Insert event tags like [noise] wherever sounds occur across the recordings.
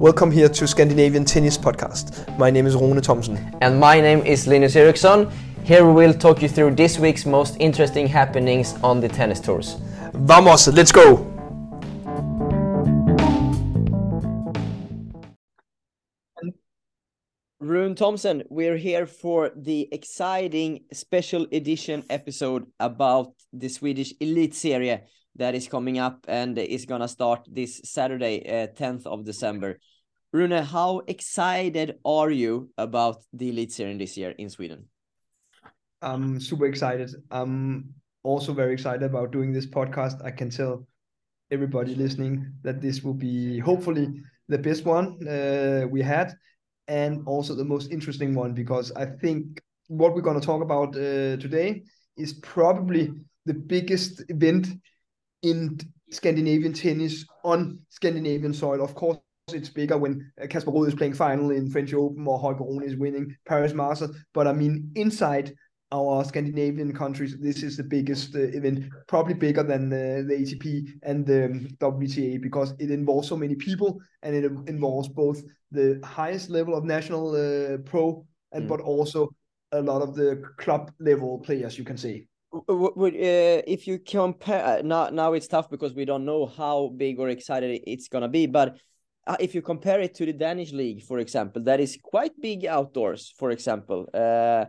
Welcome here to Scandinavian Tennis Podcast. My name is Rune Thomsen. And my name is Linus Eriksson. Here we will talk you through this week's most interesting happenings on the tennis tours. Vamos, let's go! Rune Thomsen, we're here for the exciting special edition episode about the Swedish Elite Series that is coming up and is gonna start this Saturday, uh, 10th of December. Rune, how excited are you about the Elite Series this year in Sweden? I'm super excited. I'm also very excited about doing this podcast. I can tell everybody listening that this will be hopefully the best one uh, we had and also the most interesting one because I think what we're going to talk about uh, today is probably the biggest event in Scandinavian tennis on Scandinavian soil. Of course, it's bigger when Casper Ruud is playing final in French Open or Holger Rune is winning Paris Masters. But I mean, inside our Scandinavian countries, this is the biggest uh, event, probably bigger than uh, the ATP and the um, WTA because it involves so many people and it involves both the highest level of national uh, pro and mm. but also a lot of the club level players, you can say. Would, uh, if you compare uh, now, now it's tough because we don't know how big or excited it's gonna be. But uh, if you compare it to the Danish league, for example, that is quite big outdoors. For example, uh,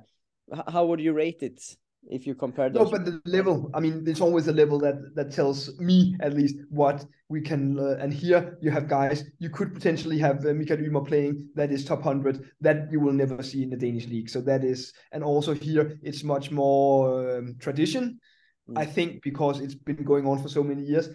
how would you rate it if you compare those? No, but the level. I mean, there's always a level that that tells me at least what we can. Uh, and here you have guys. You could potentially have uh, Mikael Ymer playing that is top hundred that you will never see in the Danish league. So that is, and also here it's much more um, tradition. Mm. I think because it's been going on for so many years,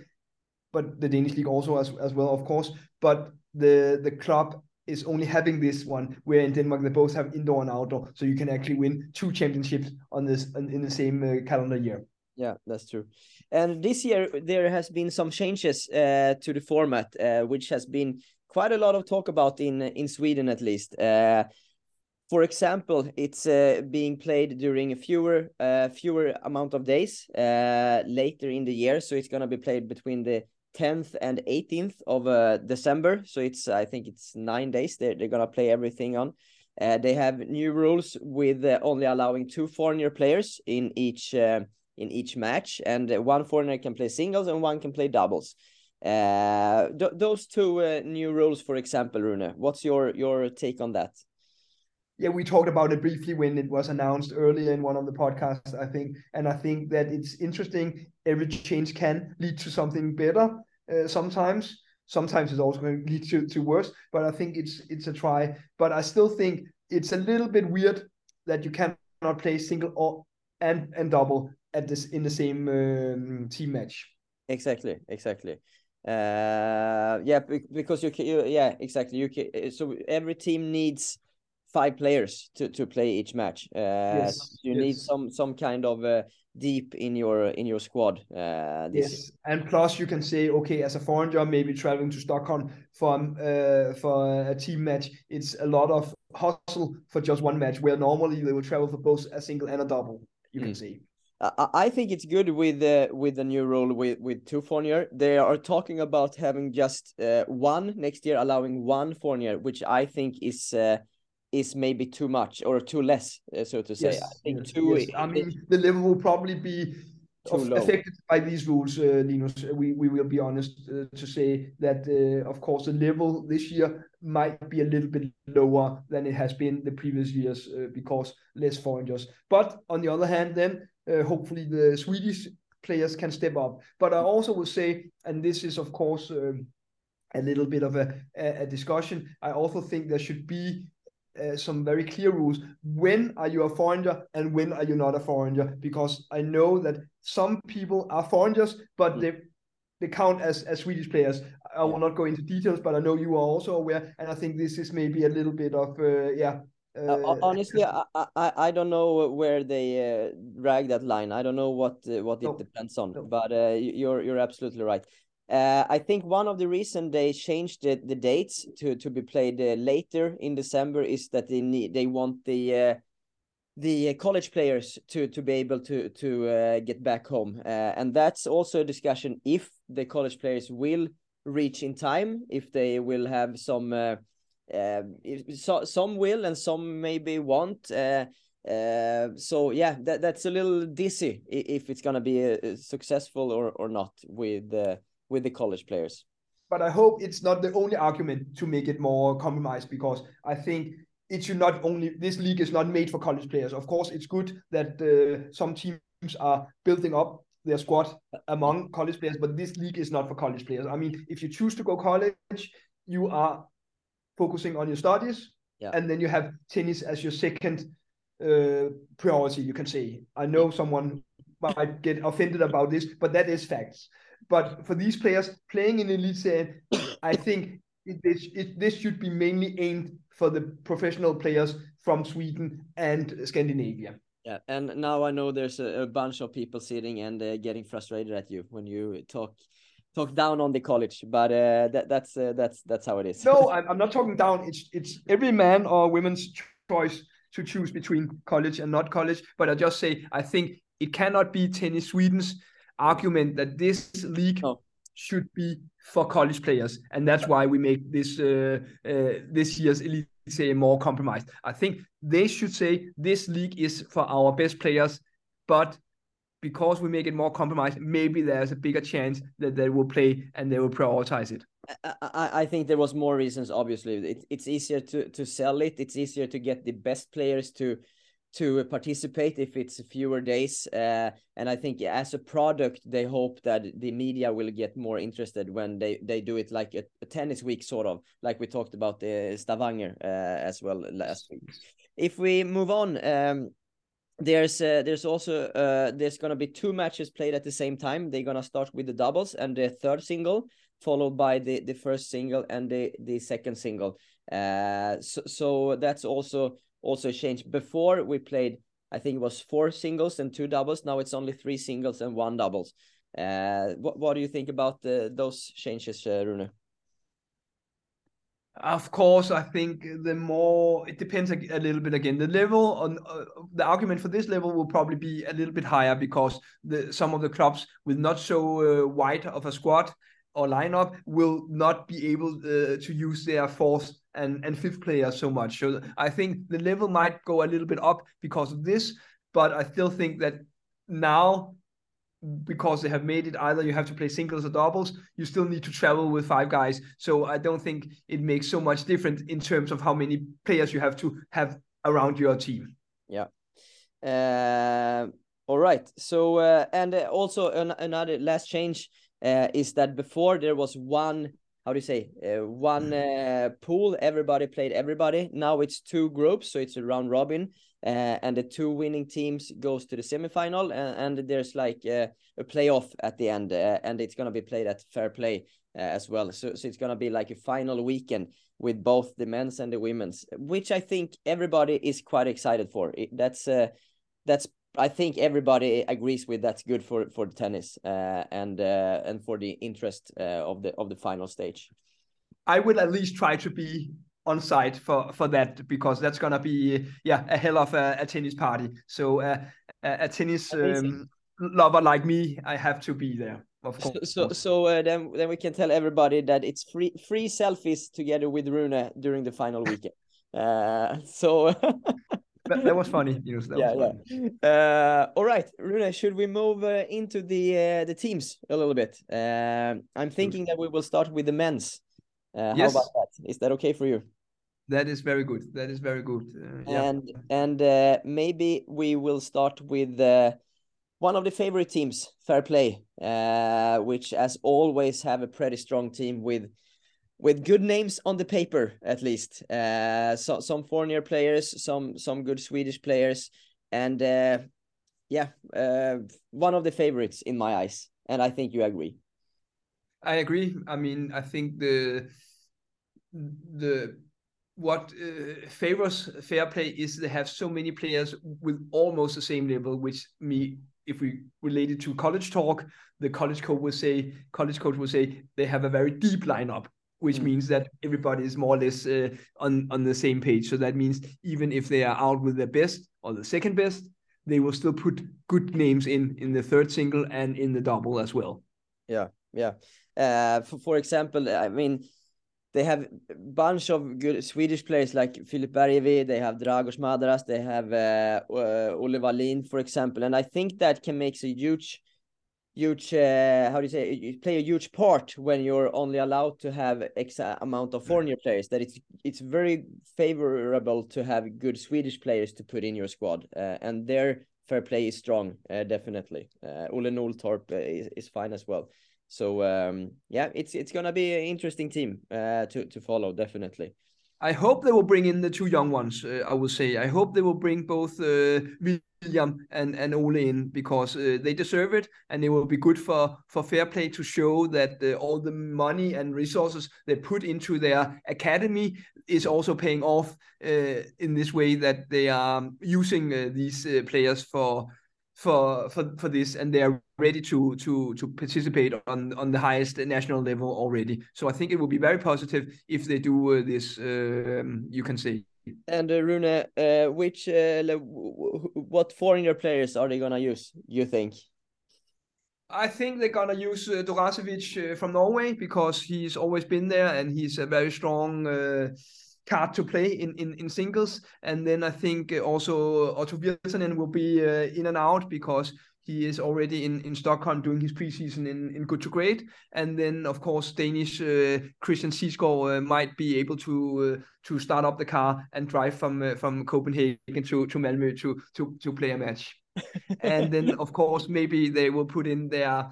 but the Danish league also as as well, of course. But the the club is only having this one where in Denmark they both have indoor and outdoor, so you can actually win two championships on this in the same uh, calendar year. Yeah, that's true. And this year there has been some changes uh, to the format, uh, which has been quite a lot of talk about in in Sweden at least. Uh, for example, it's uh, being played during a fewer uh, fewer amount of days later in the year, so it's going to be played between the 10th and 18th of uh, December. So it's I think it's nine days. They're they're gonna play everything on. Uh, they have new rules with uh, only allowing two foreigner players in each uh, in each match, and uh, one foreigner can play singles and one can play doubles. Uh, th- those two uh, new rules, for example, Rune. What's your your take on that? Yeah, we talked about it briefly when it was announced earlier in one of the podcasts, I think. And I think that it's interesting. Every change can lead to something better uh, sometimes. Sometimes it's also going to lead to, to worse, but I think it's it's a try. But I still think it's a little bit weird that you cannot play single or and and double at this in the same um, team match. Exactly, exactly. Uh, yeah, because you can, you, yeah, exactly. You can, so every team needs five players to to play each match. Uh, yes, you yes. need some some kind of uh, deep in your in your squad. Uh, yes, year. and plus you can say, okay, as a foreigner, maybe traveling to Stockholm for uh, for a team match, it's a lot of hustle for just one match. Where normally they will travel for both a single and a double. You mm. can say. I think it's good with the uh, with the new rule with with two foreigner. They are talking about having just uh, one next year, allowing one foreigner, which I think is uh, is maybe too much or too less, uh, so to say. Yes, I think yes, two. Yes. I mean, the level will probably be of, affected by these rules, uh, Linus. We we will be honest uh, to say that, uh, of course, the level this year might be a little bit lower than it has been the previous years uh, because less foreigners. But on the other hand, then uh, hopefully the Swedish players can step up. But I also will say, and this is of course. Um, a little bit of a, a, discussion. I also think there should be uh, some very clear rules. When are you a foreigner and when are you not a foreigner? Because I know that some people are foreigners, but mm. they they count as as Swedish players. I will not go into details, but I know you are also aware, and I think this is maybe a little bit of uh, yeah. Uh, honestly, I, I I don't know where they uh, drag that line. I don't know what uh, what it no, depends on, no. but uh, you're you're absolutely right. Uh, I think one of the reason they changed the, the dates to to be played uh, later in December is that they need they want the uh, the college players to to be able to to uh, get back home, uh, and that's also a discussion if the college players will reach in time if they will have some uh, uh, so, some will and some maybe won't. Uh, so yeah that, that's a little dizzy if it's to be successful or, or not with uh, with the college players but i hope it's not the only argument to make it more compromised because i think it should not only this league is not made for college players of course it's good that uh, some teams are building up their squad among college players, but this league is not for college players. I mean, if you choose to go college, you are focusing on your studies, yeah. and then you have tennis as your second uh, priority. You can say. I know someone might get offended about this, but that is facts. But for these players playing in elite series, I think it, it, this should be mainly aimed for the professional players from Sweden and Scandinavia. Yeah, and now I know there's a, a bunch of people sitting and uh, getting frustrated at you when you talk talk down on the college, but uh, that that's uh, that's that's how it is. no, I'm, I'm not talking down. It's it's every man or woman's choice to choose between college and not college. But I just say I think it cannot be Tennis Sweden's argument that this league no. should be for college players, and that's why we make this uh, uh, this year's elite say more compromised. I think they should say this league is for our best players, but because we make it more compromised, maybe there's a bigger chance that they will play and they will prioritize it. I, I think there was more reasons. Obviously, it, it's easier to to sell it. It's easier to get the best players to to participate if it's fewer days. Uh, and I think as a product, they hope that the media will get more interested when they, they do it like a, a tennis week, sort of like we talked about the Stavanger uh, as well last week. If we move on, um, there's uh, there's also uh, there's gonna be two matches played at the same time. They're gonna start with the doubles and the third single, followed by the the first single and the the second single. Uh, so so that's also also changed. Before we played, I think it was four singles and two doubles. Now it's only three singles and one doubles. Uh, what what do you think about the, those changes, uh, Rune? Of course, I think the more it depends a, a little bit again. The level on uh, the argument for this level will probably be a little bit higher because the some of the clubs with not so uh, wide of a squad or lineup will not be able uh, to use their fourth and, and fifth players so much. So I think the level might go a little bit up because of this, but I still think that now because they have made it either you have to play singles or doubles you still need to travel with five guys. So i don't think it makes so much difference in terms of how many players you have to have around your team. Yeah. Uh, all right. So uh, and uh, also an, another last change uh, is that before there was one how do you say uh, one uh, pool everybody played everybody. Now it's two groups so it's a round robin uh, and the two winning teams goes to the semifinal and, and there's like uh, a playoff at the end uh, and it's going to be played at fair play uh, as well. So, so it's going to be like a final weekend with both the men's and the women's which i think everybody is quite excited for. It, that's that's I think everybody agrees with that's good for for the tennis uh, and uh, and for the interest uh, of the of the final stage. I will at least try to be on site for for that because that's gonna be yeah a hell of a, a tennis party. So uh, a, a, tennis um, lover like me, I have to be there. Of course. So so, so uh, then then we can tell everybody that it's free free selfies together with Rune during the final weekend. Uh, so [laughs] that, that was funny news. That yeah, yeah. Uh, all right, Rune, should we move uh, into the uh, the teams a little bit? Uh, I'm thinking that we will start with the men's. Uh, yes. How about that? Is that okay for you? That is very good. That is very good. Uh, yeah. And and uh, maybe we will start with uh, one of the favorite teams, Fair Play, uh, which as always have a pretty strong team with with good names on the paper at least. Uh, so, some foreigner players, some some good Swedish players, and uh, yeah, uh, one of the favorites in my eyes. And I think you agree. I agree. I mean, I think the the what uh, favors fair play is they have so many players with almost the same level, which me if we relate it to college talk, the college coach will say college coach will say they have a very deep lineup which mm. means that everybody is more or less uh, on on the same page. So that means even if they are out with their best or the second best, they will still put good names in in the third single and in the double as well. Yeah, yeah. Uh, for, for example, I mean, they have a bunch of good Swedish players like Filip Bergevi, they have Dragos Madras, they have uh, uh, Olle Wallin, for example, and I think that can make a huge, huge, uh, how do you say, you play a huge part when you're only allowed to have X amount of foreigner players. That it's it's very favorable to have good Swedish players to put in your squad, uh, and their fair play is strong, uh, definitely. Uh, Ole Noltorp is, is fine as well. So um, yeah, it's it's gonna be an interesting team uh, to to follow definitely. I hope they will bring in the two young ones. Uh, I will say I hope they will bring both uh, William and and Ole in because uh, they deserve it, and it will be good for for fair play to show that uh, all the money and resources they put into their academy is also paying off uh, in this way that they are using uh, these players for for for for this and they are ready to to to participate on on the highest national level already. So i think it will be very positive if they do uh, this um, you can say. And uh, rune uh, which uh, what foreigner players are they gonna use you think? I think they're gonna use uh, uh, from Norway because he's always been there and he's a very strong uh, card to play in, in, in singles. And then I think uh, also Otto Virtanen will be uh, in and out because he is already in, in Stockholm doing his preseason in, in good to great. And then, of course, Danish uh, Christian Sigsgaard uh, might be able to uh, to start up the car and drive from uh, from Copenhagen to, to Malmö to, to, to play a match. [laughs] and then, of course, maybe they will put in their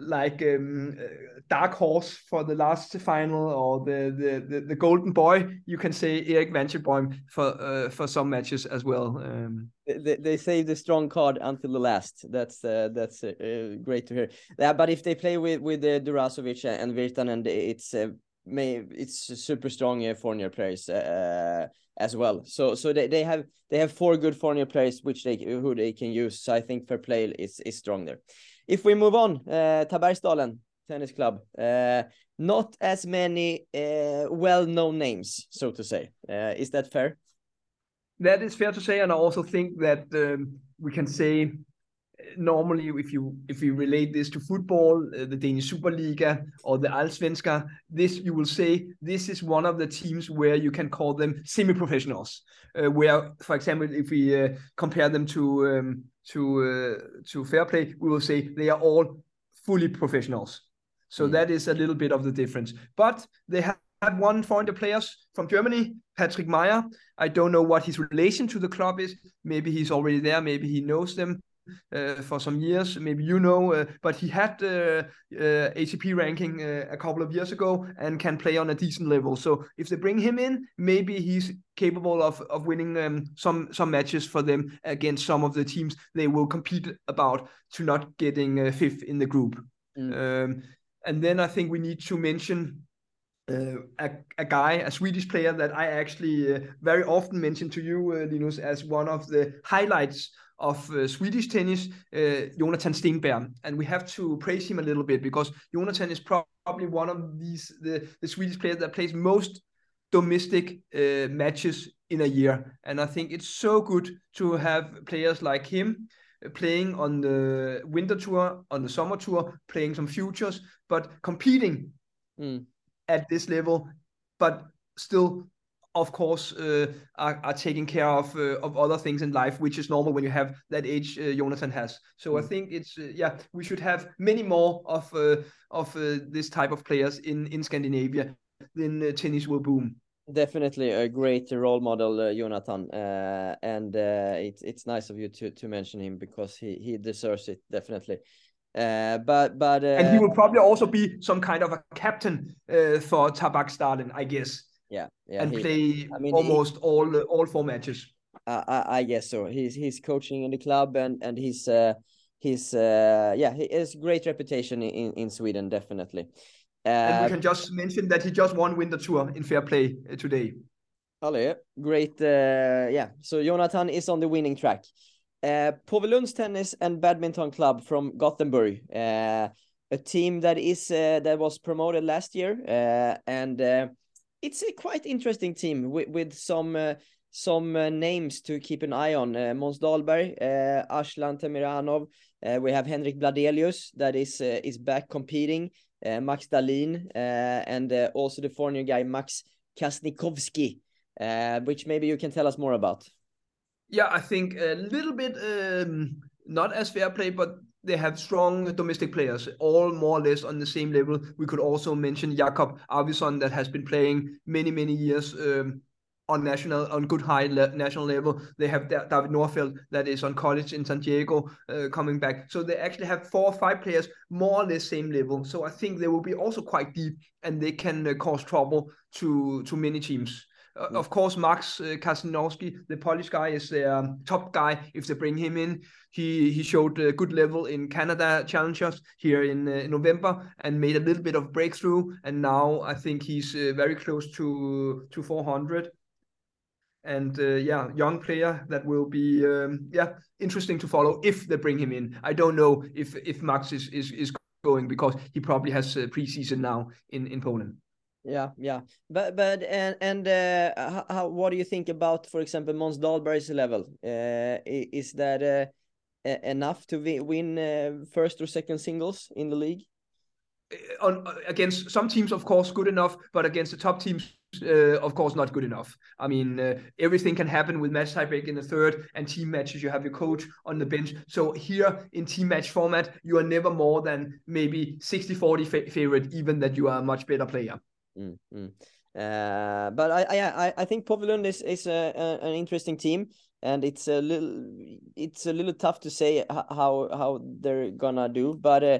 like um, uh, dark horse for the last final or the, the the, the golden boy you can say Erik Vanshelboim for uh, for some matches as well um, they, they save the strong card until the last. That's uh, that's uh great to hear. Yeah but if they play with with uh, Durasovic and Virtanen it's uh, may it's super strong uh, foreigner players uh, as well. So so they, they have they have four good foreigner players which they who they can use. So I think fair play is is strong there if we move on, uh, Tabergsdalen Tennis Club. Uh, not as many uh, well-known names, so to say. Uh, is that fair? That is fair to say, and I also think that um, we can say normally if you if you relate this to football uh, the danish superliga or the allsvenska this you will say this is one of the teams where you can call them semi-professionals uh, where for example if we uh, compare them to um, to uh, to fair play, we will say they are all fully professionals. So mm. that is a little bit of the difference. But they have had one foreign players from Germany, Patrick Meyer. I don't know what his relation to the club is. Maybe he's already there. Maybe he knows them for some years. Maybe you know, uh, but he had uh, uh ATP ranking uh, a couple of years ago and can play on a decent level. So if they bring him in, maybe he's capable of of winning um, some some matches for them against some of the teams they will compete about to not getting uh, fifth in the group. Mm. Um, and then I think we need to mention uh, a, a guy, a Swedish player that I actually uh, very often mention to you, uh, Linus, as one of the highlights of uh, Swedish tennis, uh, Jonathan Stenberg, and we have to praise him a little bit because Jonathan is probably one of these the, the Swedish players that plays most domestic uh, matches in a year, and I think it's so good to have players like him uh, playing on the winter tour, on the summer tour, playing some futures, but competing mm. at this level, but still of course uh, are, are taking care of uh, of other things in life which is normal when you have that age uh, jonathan has. So mm. i think it's uh, yeah we should have many more of uh, of uh, this type of players in in scandinavia then tennis will boom. Definitely a great role model jonathan and it's it's nice of you to to mention him because he he deserves it definitely. Uh, but but uh, and he will probably also be some kind of a captain uh, for Tabergsdalen, I guess yeah, yeah, and he, play I mean, almost he, all all four matches. I, I guess so. He's he's coaching in the club and and he's uh he's uh yeah he has great reputation in in Sweden definitely. Uh, and we can just mention that he just won Winter Tour in fair play uh, today. Hello, great. Uh, yeah, so Jonathan is on the winning track. Uh, Påvelunds Tennis and Badminton Club from Gothenburg. Uh, a team that is uh, that was promoted last year uh, and uh, it's a quite interesting team with, with some uh, some uh, names to keep an eye on. Uh, Måns Dahlberg, uh, Aslan Temiranov. Uh, we have Henrik Bladelius that is uh, is back competing. Uh, Max Dahlin and also the foreign guy Max Kasnikowski, which maybe you can tell us more about. Yeah, I think a little bit um, not as fair play, but they have strong domestic players, all more or less on the same level. We could also mention Jakob Arvidsson that has been playing many, many years um, on national, on good high le- national level. They have David Norfeld that is on college in San Diego uh, coming back. So they actually have four or five players more or less same level. So I think they will be also quite deep and they can uh, cause trouble to to many teams. Uh, of course, Max uh, the Polish guy, is the um, top guy if they bring him in. He he showed a good level in Canada Challengers here in, uh, in November and made a little bit of breakthrough. And now I think he's uh, very close to to 400. And uh, yeah, young player that will be um, yeah interesting to follow if they bring him in. I don't know if if Max is is, is going because he probably has a preseason now in in Poland. Yeah, yeah, but but and and uh, how, what do you think about, for example, Måns Dahlberg's level? Uh, is that uh, enough to win uh, first or second singles in the league? Uh, on uh, against some teams, of course, good enough, but against the top teams, uh, of course, not good enough. I mean, uh, everything can happen with match tiebreak in the third and team matches. You have your coach on the bench. So here in team match format, you are never more than maybe 60 40 fa favorite, even that you are a much better player. Mm, mm. Uh, but I, I I think Påvelund is is a, a, an interesting team, and it's a little it's a little tough to say how how they're gonna do. But uh,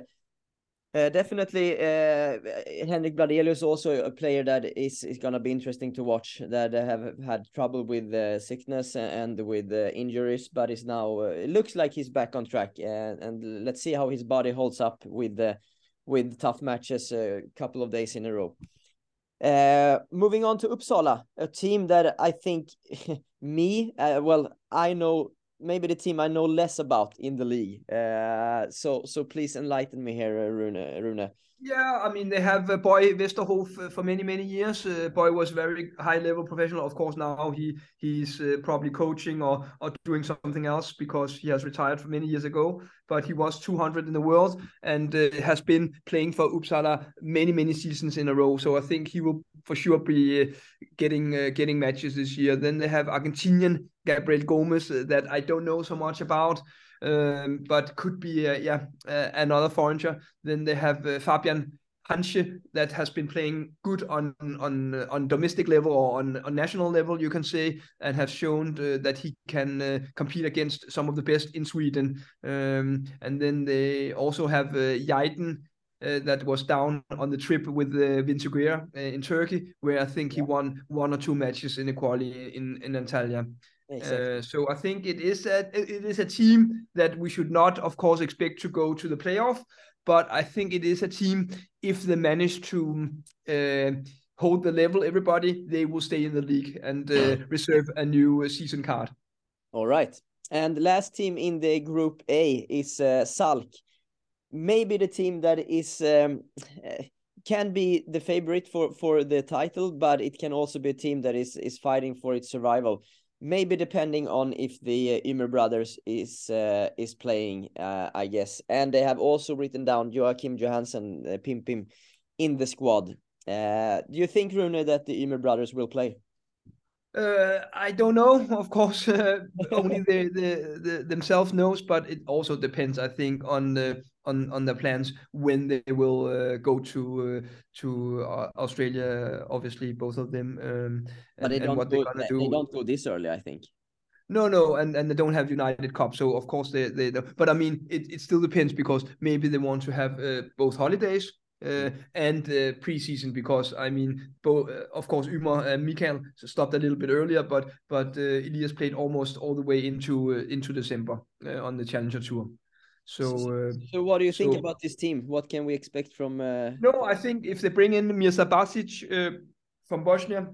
uh, definitely, uh, Henrik Bladelius is also a player that is is gonna be interesting to watch. That have had trouble with uh, sickness and with uh, injuries, but is now uh, it looks like he's back on track. and and let's see how his body holds up with uh, with tough matches a couple of days in a row. Uh, moving on to Uppsala, a team that I think [laughs] me, uh, well, I know maybe the team I know less about in the league. Uh, so so please enlighten me here, Rune. Rune. Yeah, I mean they have uh, Boy Westerhof uh, for many many years. Uh, Boy was very high level professional. Of course, now he he's uh, probably coaching or or doing something else because he has retired for many years ago. But he was 200 in the world and uh, has been playing for Uppsala many many seasons in a row. So I think he will for sure be uh, getting getting matches this year. Then they have Argentinian Gabriel Gomez that I don't know so much about um, but could be uh, yeah uh, another foreigner. Then they have uh, Fabian Hanche that has been playing good on on on domestic level or on, on national level, you can say, and have shown uh, that he can uh, compete against some of the best in Sweden. Um, and then they also have uh, Yaiden. Uh, that was down on the trip with uh, Vinci Guerra, uh, in Turkey, where I think he won one or two matches in the quali in, in Antalya. Exactly. Uh, so I think it is a it is a team that we should not, of course, expect to go to the playoff. But I think it is a team if they manage to uh, hold the level, everybody they will stay in the league and uh, reserve a new season card. All right. And the last team in the group A is uh, Salk. Maybe the team that is um, can be the favorite for for the title, but it can also be a team that is is fighting for its survival maybe depending on if the uh, brothers is uh, is playing, uh, I guess. And they have also written down Joachim Johansson, uh, Pim Pim, in the squad. Uh, do you think, Rune, that the Ymer brothers will play? Uh, I don't know. [laughs] Of course, uh, only the, the, the themselves knows, but it also depends, I think, on the on on the plans when they will uh, go to uh, to uh, Australia. Obviously, both of them. Um, but and, they don't what go, they're do. They don't go this early, I think. No, no, and, and they don't have United Cup, so of course they they. But I mean, it, it still depends because maybe they want to have uh, both holidays uh, and uh, preseason because I mean, both uh, of course Umar and Mikael stopped a little bit earlier, but but uh, Elias played almost all the way into uh, into December uh, on the Challenger Tour. So, so, so what do you think so, about this team? What can we expect from? No, I think if they bring in Mirza Basic from Bosnia,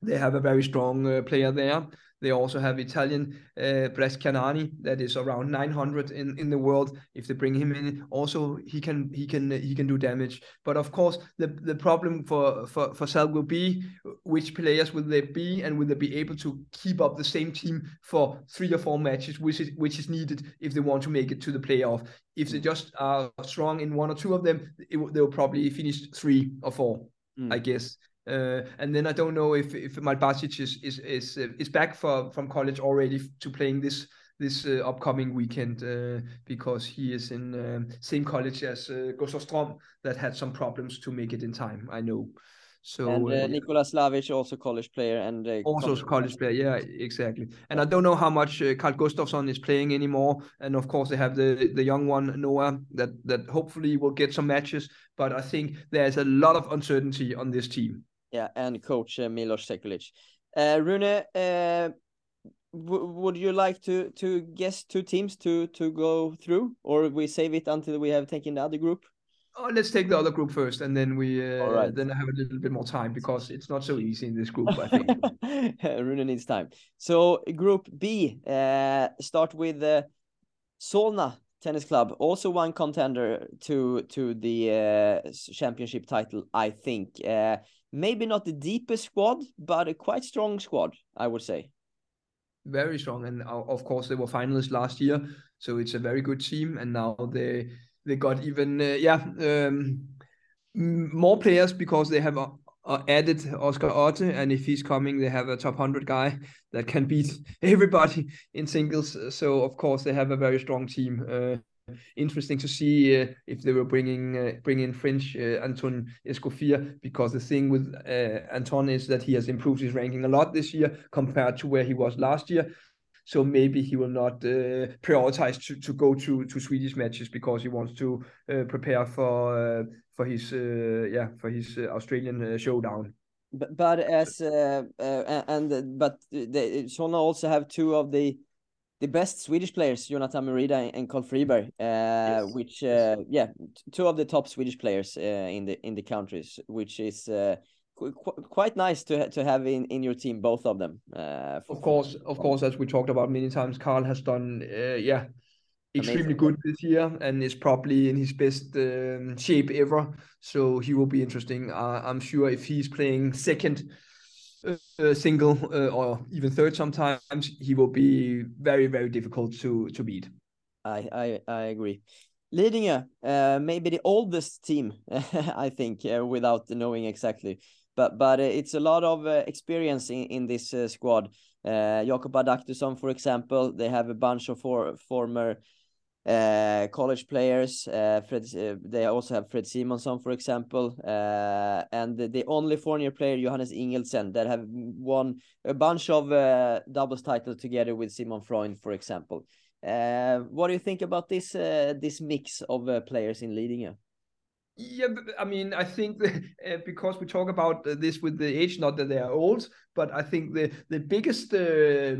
they have a very strong player there. They also have Italian uh, that is around 900 in, in the world. If they bring him in, also he can he can he can do damage. But of course, the the problem for for for Sal will be which players will they be, and will they be able to keep up the same team for three or four matches, which is which is needed if they want to make it to the playoff. If they just are strong in one or two of them, it, they will probably finish three or four, mm. I guess. Uh, and then I don't know if if Malbasic is is is uh, is back for from college already to playing this this uh, upcoming weekend uh, because he is in um, same college as uh, Gustav Strom that had some problems to make it in time. I know. So and uh, Nikola Slavic also college player and uh, also college, college player. Yeah, exactly. And I don't know how much uh, Carl Gustafsson is playing anymore. And of course they have the the young one Noah that that hopefully will get some matches. But I think there's a lot of uncertainty on this team. Yeah, and coach uh, Milos Sekulic. Uh, Rune, uh, would you like to to guess two teams to to go through, or we save it until we have taken the other group? Oh, let's take the other group first, and then we uh, right. then I have a little bit more time because it's not so easy in this group. I think [laughs] Rune needs time. So Group B, uh, start with uh, Solna Tennis Club, also one contender to to the uh, championship title. I think uh, maybe not the deepest squad, but a quite strong squad, I would say. Very strong, and uh, of course they were finalists last year, so it's a very good team, and now they they got even uh, yeah um, more players because they have uh, added Oscar Otte, and if he's coming, they have a top hundred guy that can beat [laughs] everybody in singles. So of course they have a very strong team. Uh, interesting to see uh, if they were bringing uh, French uh, Anton Escoffier because the thing with uh, Anton is that he has improved his ranking a lot this year compared to where he was last year. So maybe he will not uh, prioritize to, to go to, to Swedish matches because he wants to uh, prepare for uh, for his uh, yeah for his uh, Australian showdown. But, but as and but they, Solna also have two of the the best Swedish players, Jonathan Mridha and Carl Friberg, uh, yes. which uh, yeah, two of the top Swedish players uh, in the in the countries, which is quite nice to to have in in your team both of them. Uh, of course, of course, as we talked about many times, Carl has done uh, yeah extremely Amazing. good this year and is probably in his best um, shape ever. So he will be interesting. Uh, I'm sure if he's playing second. Uh, single uh, or even third sometimes he will be very very difficult to to beat i i, I agree Lidingö, uh, maybe the oldest team, [laughs] I think, uh, without knowing exactly but but uh, it's a lot of uh, experience in, in this uh, squad. Uh, Jakob Adaktusson, for example, they have a bunch of for, former uh, college players. Uh, Fred, uh, they also have Fred Simonsson, for example, and the, the only foreigner player Johannes Ingildsen that have won a bunch of doubles titles together with Simon Freund, for example. What do you think about this this mix of players in Lidingö? Yeah, I mean, I think [laughs] that, uh, because we talk about this with the age, not that they are old, but I think the the biggest uh,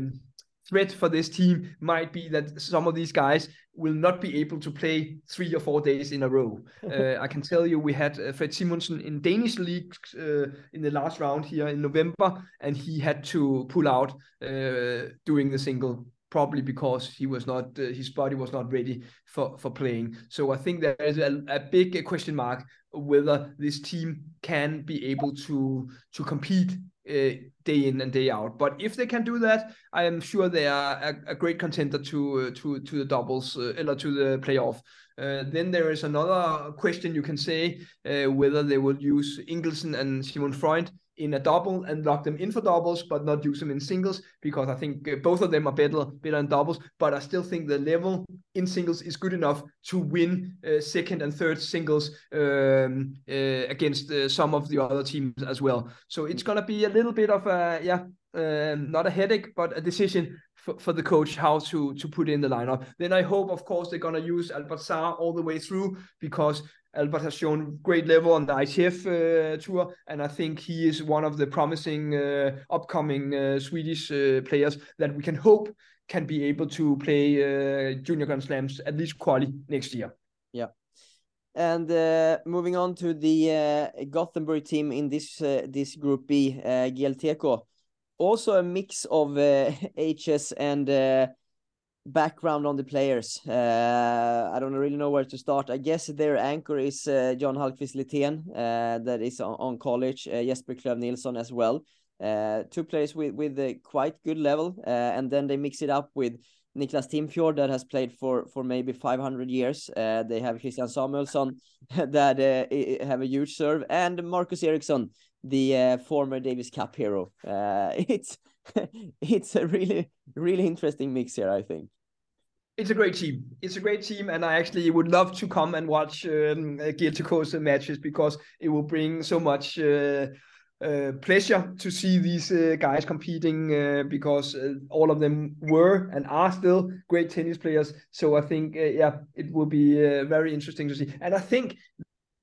threat for this team might be that some of these guys will not be able to play three or four days in a row. [laughs] uh, I can tell you, we had uh, Fred Simonsson in Danish league uh, in the last round here in November, and he had to pull out uh, during the single probably because he was not uh, his body was not ready for for playing. So i think there is a, a big question mark whether this team can be able to to compete uh, day in and day out. But if they can do that i am sure they are a, a great contender to uh, to to the doubles uh, to the playoff. Uh, then there is another question you can say uh, whether they will use Ingildsen and Simon Freund in a double and lock them in for doubles, but not use them in singles because I think uh, both of them are better better in doubles. But I still think the level in singles is good enough to win uh, second and third singles um, uh, against uh, some of the other teams as well. So it's gonna be a little bit of a yeah, um, not a headache, but a decision for, for the coach how to to put in the lineup. Then I hope, of course, they're gonna use Albert Sarr all the way through because Albert has shown great level on the ITF uh, tour, and I think he is one of the promising uh, upcoming uh, Swedish uh, players that we can hope can be able to play uh, junior Grand Slams at least quali next year. Yeah. And uh, moving on to the Gothenburg team in this this group B, uh, GLTK. also a mix of [laughs] ages and background on the players. Uh, I don't really know where to start. I guess their anchor is uh, John Hallqvist Lithén, uh, that is on, on college. Uh, Jesper Klöv Nilsson as well. Uh, two players with with a quite good level, uh, and then they mix it up with Niklas Timfjord that has played for for maybe 500 years. They have Christian Samuelsson [laughs] that have a huge serve, and Marcus Ericsson, the former Davis Cup hero. [laughs] It's [laughs] it's a really really interesting mix here, I think. It's a great team. It's a great team, and I actually would love to come and watch um, Gear to Coast matches because it will bring so much uh, uh, pleasure to see these uh, guys competing uh, because uh, all of them were and are still great tennis players. So I think, uh, yeah, it will be uh, very interesting to see. And I think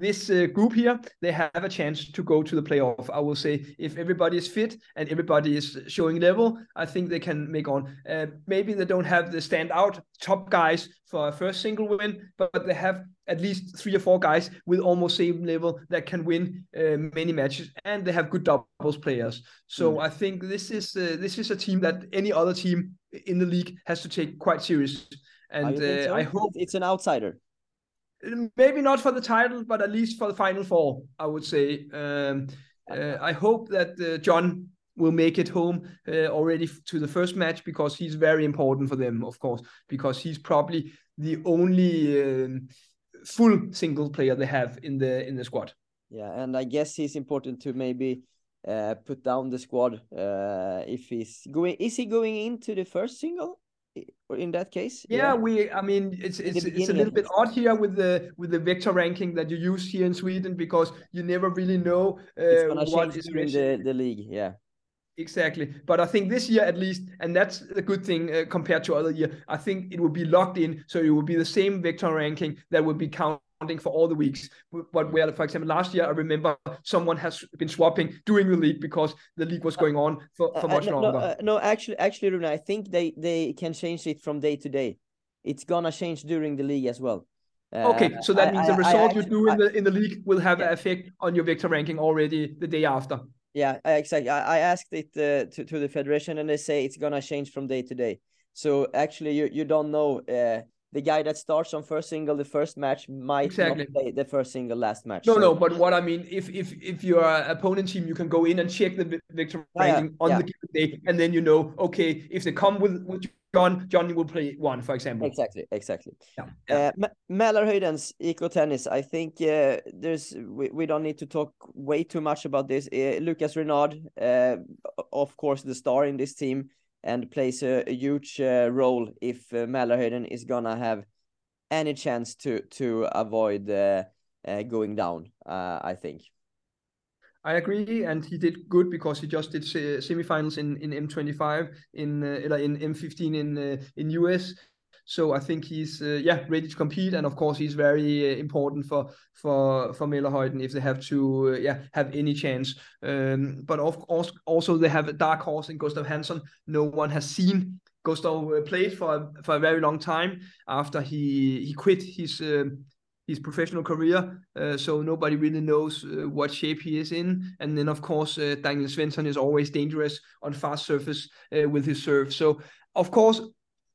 this uh, group here, they have a chance to go to the playoff. I will say if everybody is fit and everybody is showing level, I think they can make on. Uh, maybe they don't have the standout top guys for a first single win, but, they have at least three or four guys with almost same level that can win uh, many matches, and they have good doubles players. So mm. I think this is uh, this is a team that any other team in the league has to take quite serious. And uh, so? I hope it's an outsider maybe not for the title, but at least for the final four, I would say. Um, uh, I hope that uh, John will make it home uh, already to the first match because he's very important for them, of course, because he's probably the only um, full single player they have in the in the squad. Yeah, and I guess he's important to maybe uh, put down the squad uh, if he's going. Is he going into the first single? In that case yeah, yeah. we i mean it's it's, it's a little bit odd here with the with the vector ranking that you use here in sweden because you never really know uh, what is during the, the league yeah. Exactly. But i think this year at least and that's a good thing uh, compared to other year i think it will be locked in so it will be the same vector ranking that will be counted for all the weeks. But where, for example, last year I remember someone has been swapping during the league because the league was going on for, for uh, much uh, no, longer. No, uh, no, actually, actually, Rune, I think they they can change it from day to day. It's gonna change during the league as well. Uh, okay, so that means I, the result I, you do in the in the league will have yeah. an effect on your vector ranking already the day after. Yeah, exactly. I, I asked it uh, to to the federation, and they say it's gonna change from day to day. So actually, you you don't know uh, the guy that starts on first single the first match might exactly. not play the first single last match. No, so. no, but what I mean, if if if you're opponent team, you can go in and check the victory oh, ranking yeah, on yeah. the given day, and then you know, okay, if they come with with John, John will play one, for example. Exactly, exactly. Yeah. yeah. Uh, Eco Tennis. I think uh, there's we, we don't need to talk way too much about this. Uh, Lucas Renard, uh, of course, the star in this team and plays a, a huge uh, role if uh, is gonna have any chance to to avoid uh, uh, going down. Uh, I think. I agree, and he did good because he just did semifinals in in M25 in uh, in M15 in uh, in US. So I think he's uh, yeah ready to compete, and of course he's very uh, important for for for Mälarhöjden if they have to uh, yeah have any chance. Um, but of course also they have a dark horse in Gustav Hansson. No one has seen Gustav uh, played for for a very long time after he he quit his. Uh, his professional career, uh, so nobody really knows uh, what shape he is in. And then, of course, uh, Daniel Svensson is always dangerous on fast surface with his serve. So, of course,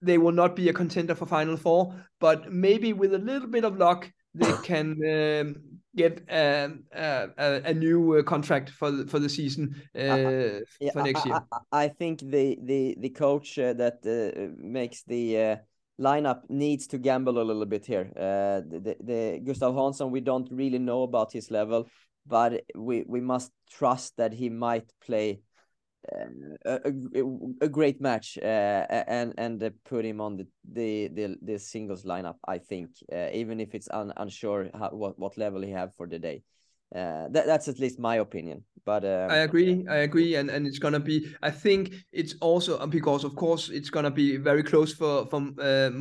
they will not be a contender for Final Four, but maybe with a little bit of luck, they [coughs] can um, get a, a, a new uh, contract for the, for the season uh, uh, yeah, for next year. I, I, think the the the coach uh, that uh, makes the uh, lineup needs to gamble a little bit here. the, the, the Gustav Hansson, we don't really know about his level, but we we must trust that he might play a, a, a, great match uh, and and uh, put him on the, the the the singles lineup. I think uh, even if it's un, unsure how, what what level he have for the day. Uh, that, that's at least my opinion but um, i agree i agree and and it's gonna be i think it's also because of course it's gonna be very close for from uh,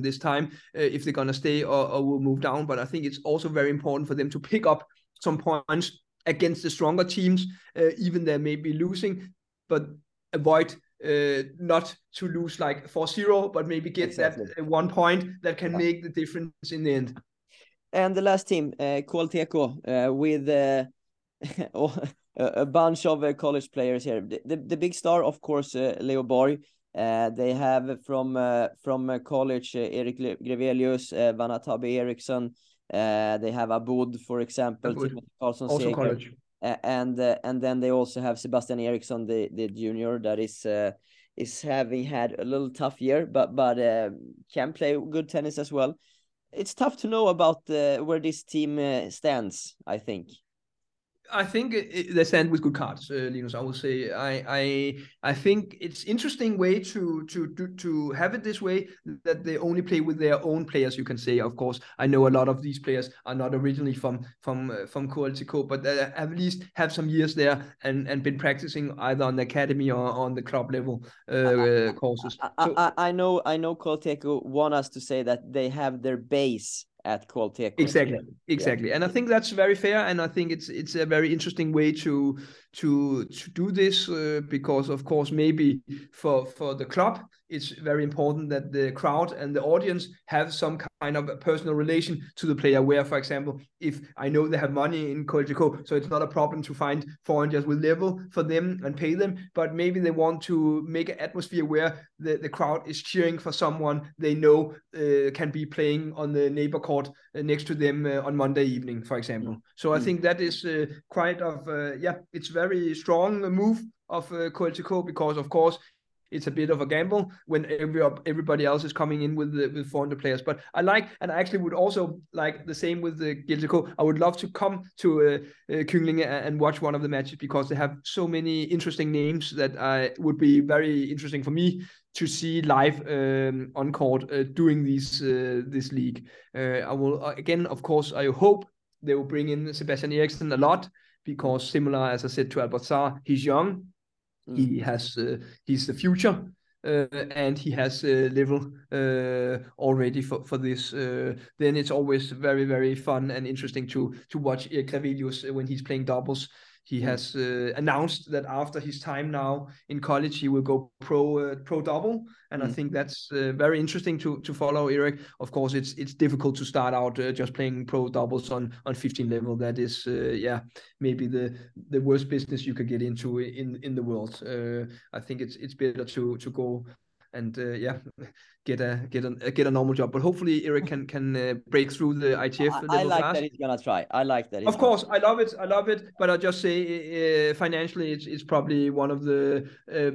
this time uh, if they're gonna stay or, or will move down but i think it's also very important for them to pick up some points against the stronger teams, uh, even they may be losing, but avoid uh, not to lose like 4-0, but maybe get exactly. that uh, one point that can make the difference in the end. And the last team, uh, KLTK, uh, with uh, [laughs] a, a bunch of uh, college players here. The, the, the big star, of course, uh, Leo Borg. Uh, they have from uh, from college Eric Grevelius, uh, Vanatabe Eriksson. Eh, they have Abud, for example, also college. and eh, and then they also have Sebastian Eriksson, the the junior that is eh, is having had a little tough year, but but can play good tennis as well it's tough to know about where this team uh, stands. I think. I think they stand with good cards, uh, Linus. I will say. I, I I think it's interesting way to to to to have it this way that they only play with their own players. You can say, of course. I know a lot of these players are not originally from from uh, from KLTK, but at least have some years there and and been practicing either on the academy or on the club level uh, uh, courses. I, so, I, I know I know KLTK want us to say that they have their base at KLTK. Exactly, exactly, yeah. and I think that's very fair, and I think it's it's a very interesting way to to to do this uh, because of course maybe for for the club it's very important that the crowd and the audience have some kind of a personal relation to the player. Where, for example, if I know they have money in KLTK, so it's not a problem to find foreigners with level for them and pay them, but maybe they want to make an atmosphere where the, the crowd is cheering for someone they know uh, can be playing on the neighbor court next to them uh, on Monday evening, for example. Mm. So I mm. think that is uh, quite of, uh, yeah, it's very strong move of uh, because, of course, it's a bit of a gamble when every, everybody else is coming in with the, with 400 players. But I like, and I actually would also like the same with the KLTK. I would love to come to uh, uh, Kunglinge and watch one of the matches because they have so many interesting names that I would be very interesting for me to see live um, on court uh, doing these uh, this league. Uh, I will uh, again, of course, I hope they will bring in Sebastian Eriksson a lot because similar as I said to Albert Albertzar, he's young Mm. He has uh, he's the future. Uh, and he has a level uh, already for, for this, uh, then it's always very, very fun and interesting to to watch Erik when he's playing doubles he has uh, announced that after his time now in college, he will go pro uh, pro double, and mm. I think that's uh, very interesting to to follow. Eric, of course, it's it's difficult to start out uh, just playing pro doubles on on 15 level. That is, uh, yeah, maybe the the worst business you could get into in in the world. Uh, I think it's it's better to to go and uh, yeah, get a get a get a normal job. But hopefully Eric can can uh, break through the ITF I, I like fast. that he's gonna try. I like that. Of course, I love it. I love it. But I just say uh, financially, it's it's probably one of the uh,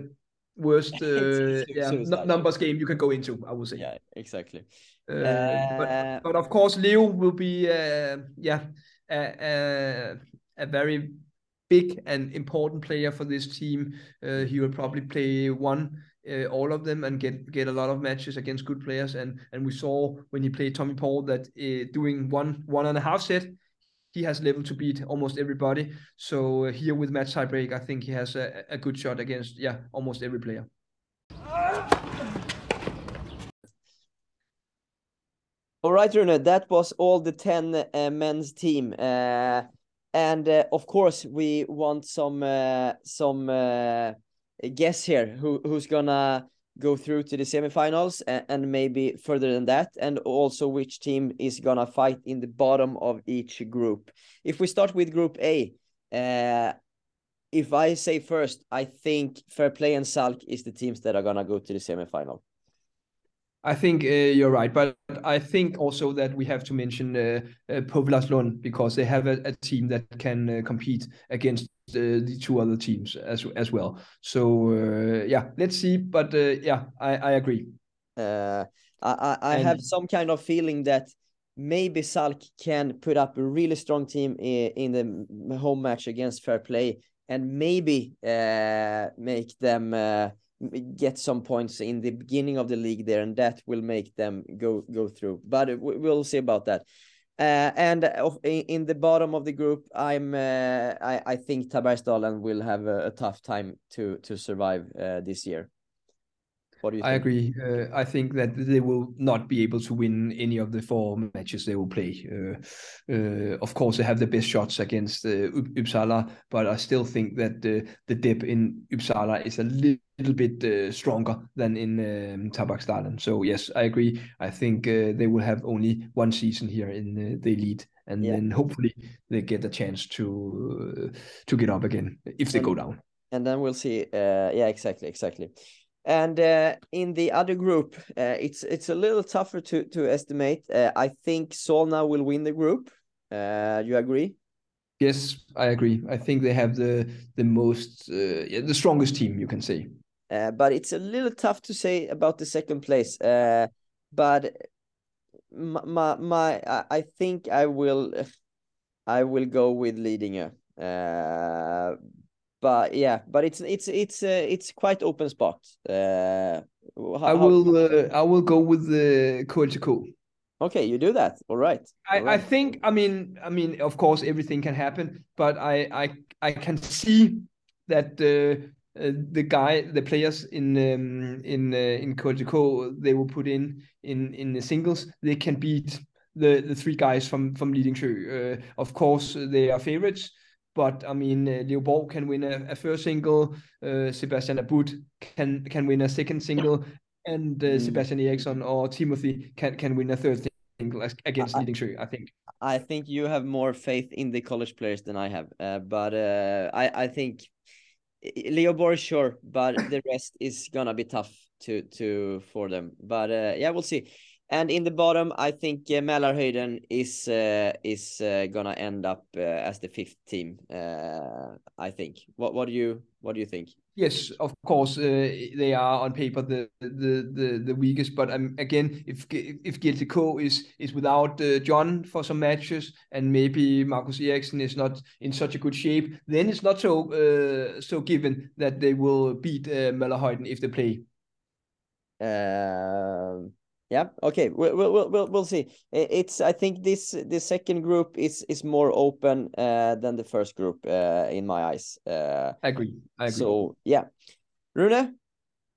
worst [laughs] uh, yeah numbers game you can go into. I would say. Yeah, exactly. Uh, but, but of course, Leo will be yeah a, a very big and important player for this team. he will probably play one uh, all of them and get get a lot of matches against good players. And and we saw when he played Tommy Paul that uh, doing one one and a half set, he has level to beat almost everybody. So uh, here with match tiebreak, I think he has a, a good shot against yeah almost every player. All right, Rune, that was all the 10 uh, men's team. Uh, and uh, of course, we want some uh, some uh, guess here who who's gonna go through to the semifinals and, and maybe further than that, and also which team is gonna fight in the bottom of each group. If we start with Group A, uh, if I say first, I think Fair Play and Salk is the teams that are gonna go to the semifinal. I think uh, you're right, but I think also that we have to mention uh, uh, Påvelund because they have a, a team that can uh, compete against uh, the two other teams as as well. So uh, yeah, let's see. But uh, yeah, I I agree. Uh, I I and... have some kind of feeling that maybe Salk can put up a really strong team in, in the home match against Fair Play and maybe uh, make them uh, get some points in the beginning of the league there, and that will make them go go through. But we'll see about that. Uh, and in the bottom of the group, I'm uh, I, I think Tabergsdalen will have a, a, tough time to to survive uh, this year. What do you? Think? I agree. Uh, I think that they will not be able to win any of the four matches they will play. Uh, uh, of course, they have the best shots against uh, Uppsala, but I still think that the the dip in Uppsala is a little bit uh, stronger than in um, Tabergsdalen. So yes, I agree. I think uh, they will have only one season here in the elite and Yeah. then hopefully they get a chance to uh, to get up again if they And- go down. and then we'll see. Uh, yeah, exactly, exactly. And uh, in the other group, uh, it's it's a little tougher to to estimate. Uh, I think Solna will win the group. Uh, you agree? Yes, I agree. I think they have the the most uh, yeah, the strongest team you can say. Uh, but it's a little tough to say about the second place. Uh, but my, my, my I, I think I will I will go with Lidingö. But yeah, but it's it's it's uh, it's quite open spot. Uh, how- I will uh, I will go with the KLTK. Okay, you do that. All right. I, All I think I mean I mean of course everything can happen, but I I I can see that uh, uh, the guy the players in um, in uh, in KLTK they will put in in in the singles they can beat the the three guys from from Lidingö. Uh, of course they are favorites, but I mean uh, Leo Borg can win a, a first single, uh, Sebastian Abud can can win a second single, and uh, Mm. Sebastian Eriksson or Timothy can can win a third single against I- Lidingö. I think. I think you have more faith in the college players than I have. Uh, but uh, I I think Leo Borg sure, but the rest is gonna be tough to to for them. But uh, yeah, we'll see. And in the bottom, I think uh, Mälarhöjden is uh, is uh, gonna end up uh, as the fifth team. Uh, I think. What what do you what do you think? Yes, of course, uh, they are on paper the the the, the weakest. But um, again, if if GLTK is is without uh, John for some matches, and maybe Marcus Eriksen is not in such a good shape, then it's not so uh, so given that they will beat uh, Mälarhöjden if they play. Um, yeah. Okay. We'll we'll we'll we'll see. It's I think this the second group is is more open uh than the first group uh in my eyes. Uh, I agree. I agree. so yeah, Rune.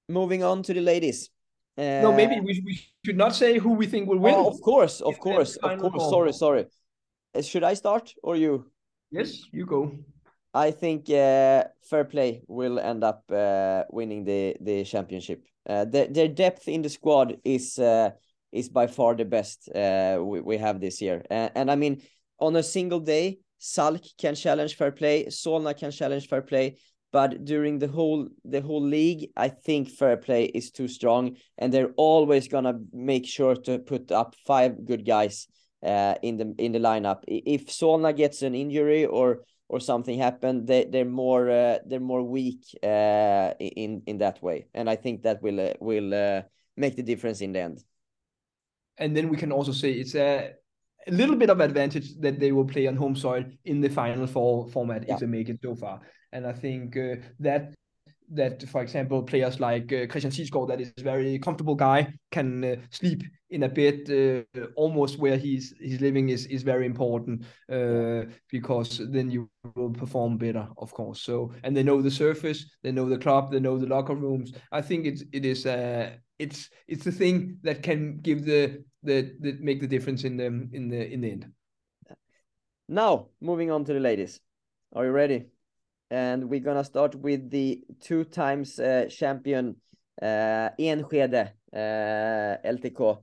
Moving on to the ladies. Uh, no, maybe we, we should not say who we think will win. Oh, of course, of course, of course. Sorry, sorry. Uh, Should I start or you? Yes, you go. I think uh, Fair Play will end up uh, winning the the championship. Uh, their their depth in the squad is uh, is by far the best uh, we, we have this year. Uh, and I mean, on a single day, Salk can challenge Fair Play, Solna can challenge Fair Play, but during the whole the whole league, I think Fair Play is too strong, and they're always gonna make sure to put up five good guys uh, in the in the lineup. If Solna gets an injury or or something happened, they they're more uh, they're more weak uh, in in that way, and I think that will uh, will uh, make the difference in the end. and then we can also say it's a, a little bit of advantage that they will play on home soil in the final four format Yeah. if they make it so far. And I think uh, that that, for example, players like uh, Christian Sigsgaard, that is a very comfortable guy, can uh, sleep in a bed uh, almost where he's he's living is is very important uh, because then you will perform better, of course. So and they know the surface, they know the club, they know the locker rooms. I think it's it is uh, it's it's the thing that can give the the, the make the difference in the in the in the end. Now, moving on to the ladies. Are you ready? And we're gonna start with the two times uh, champion uh, Enskede uh, LTK.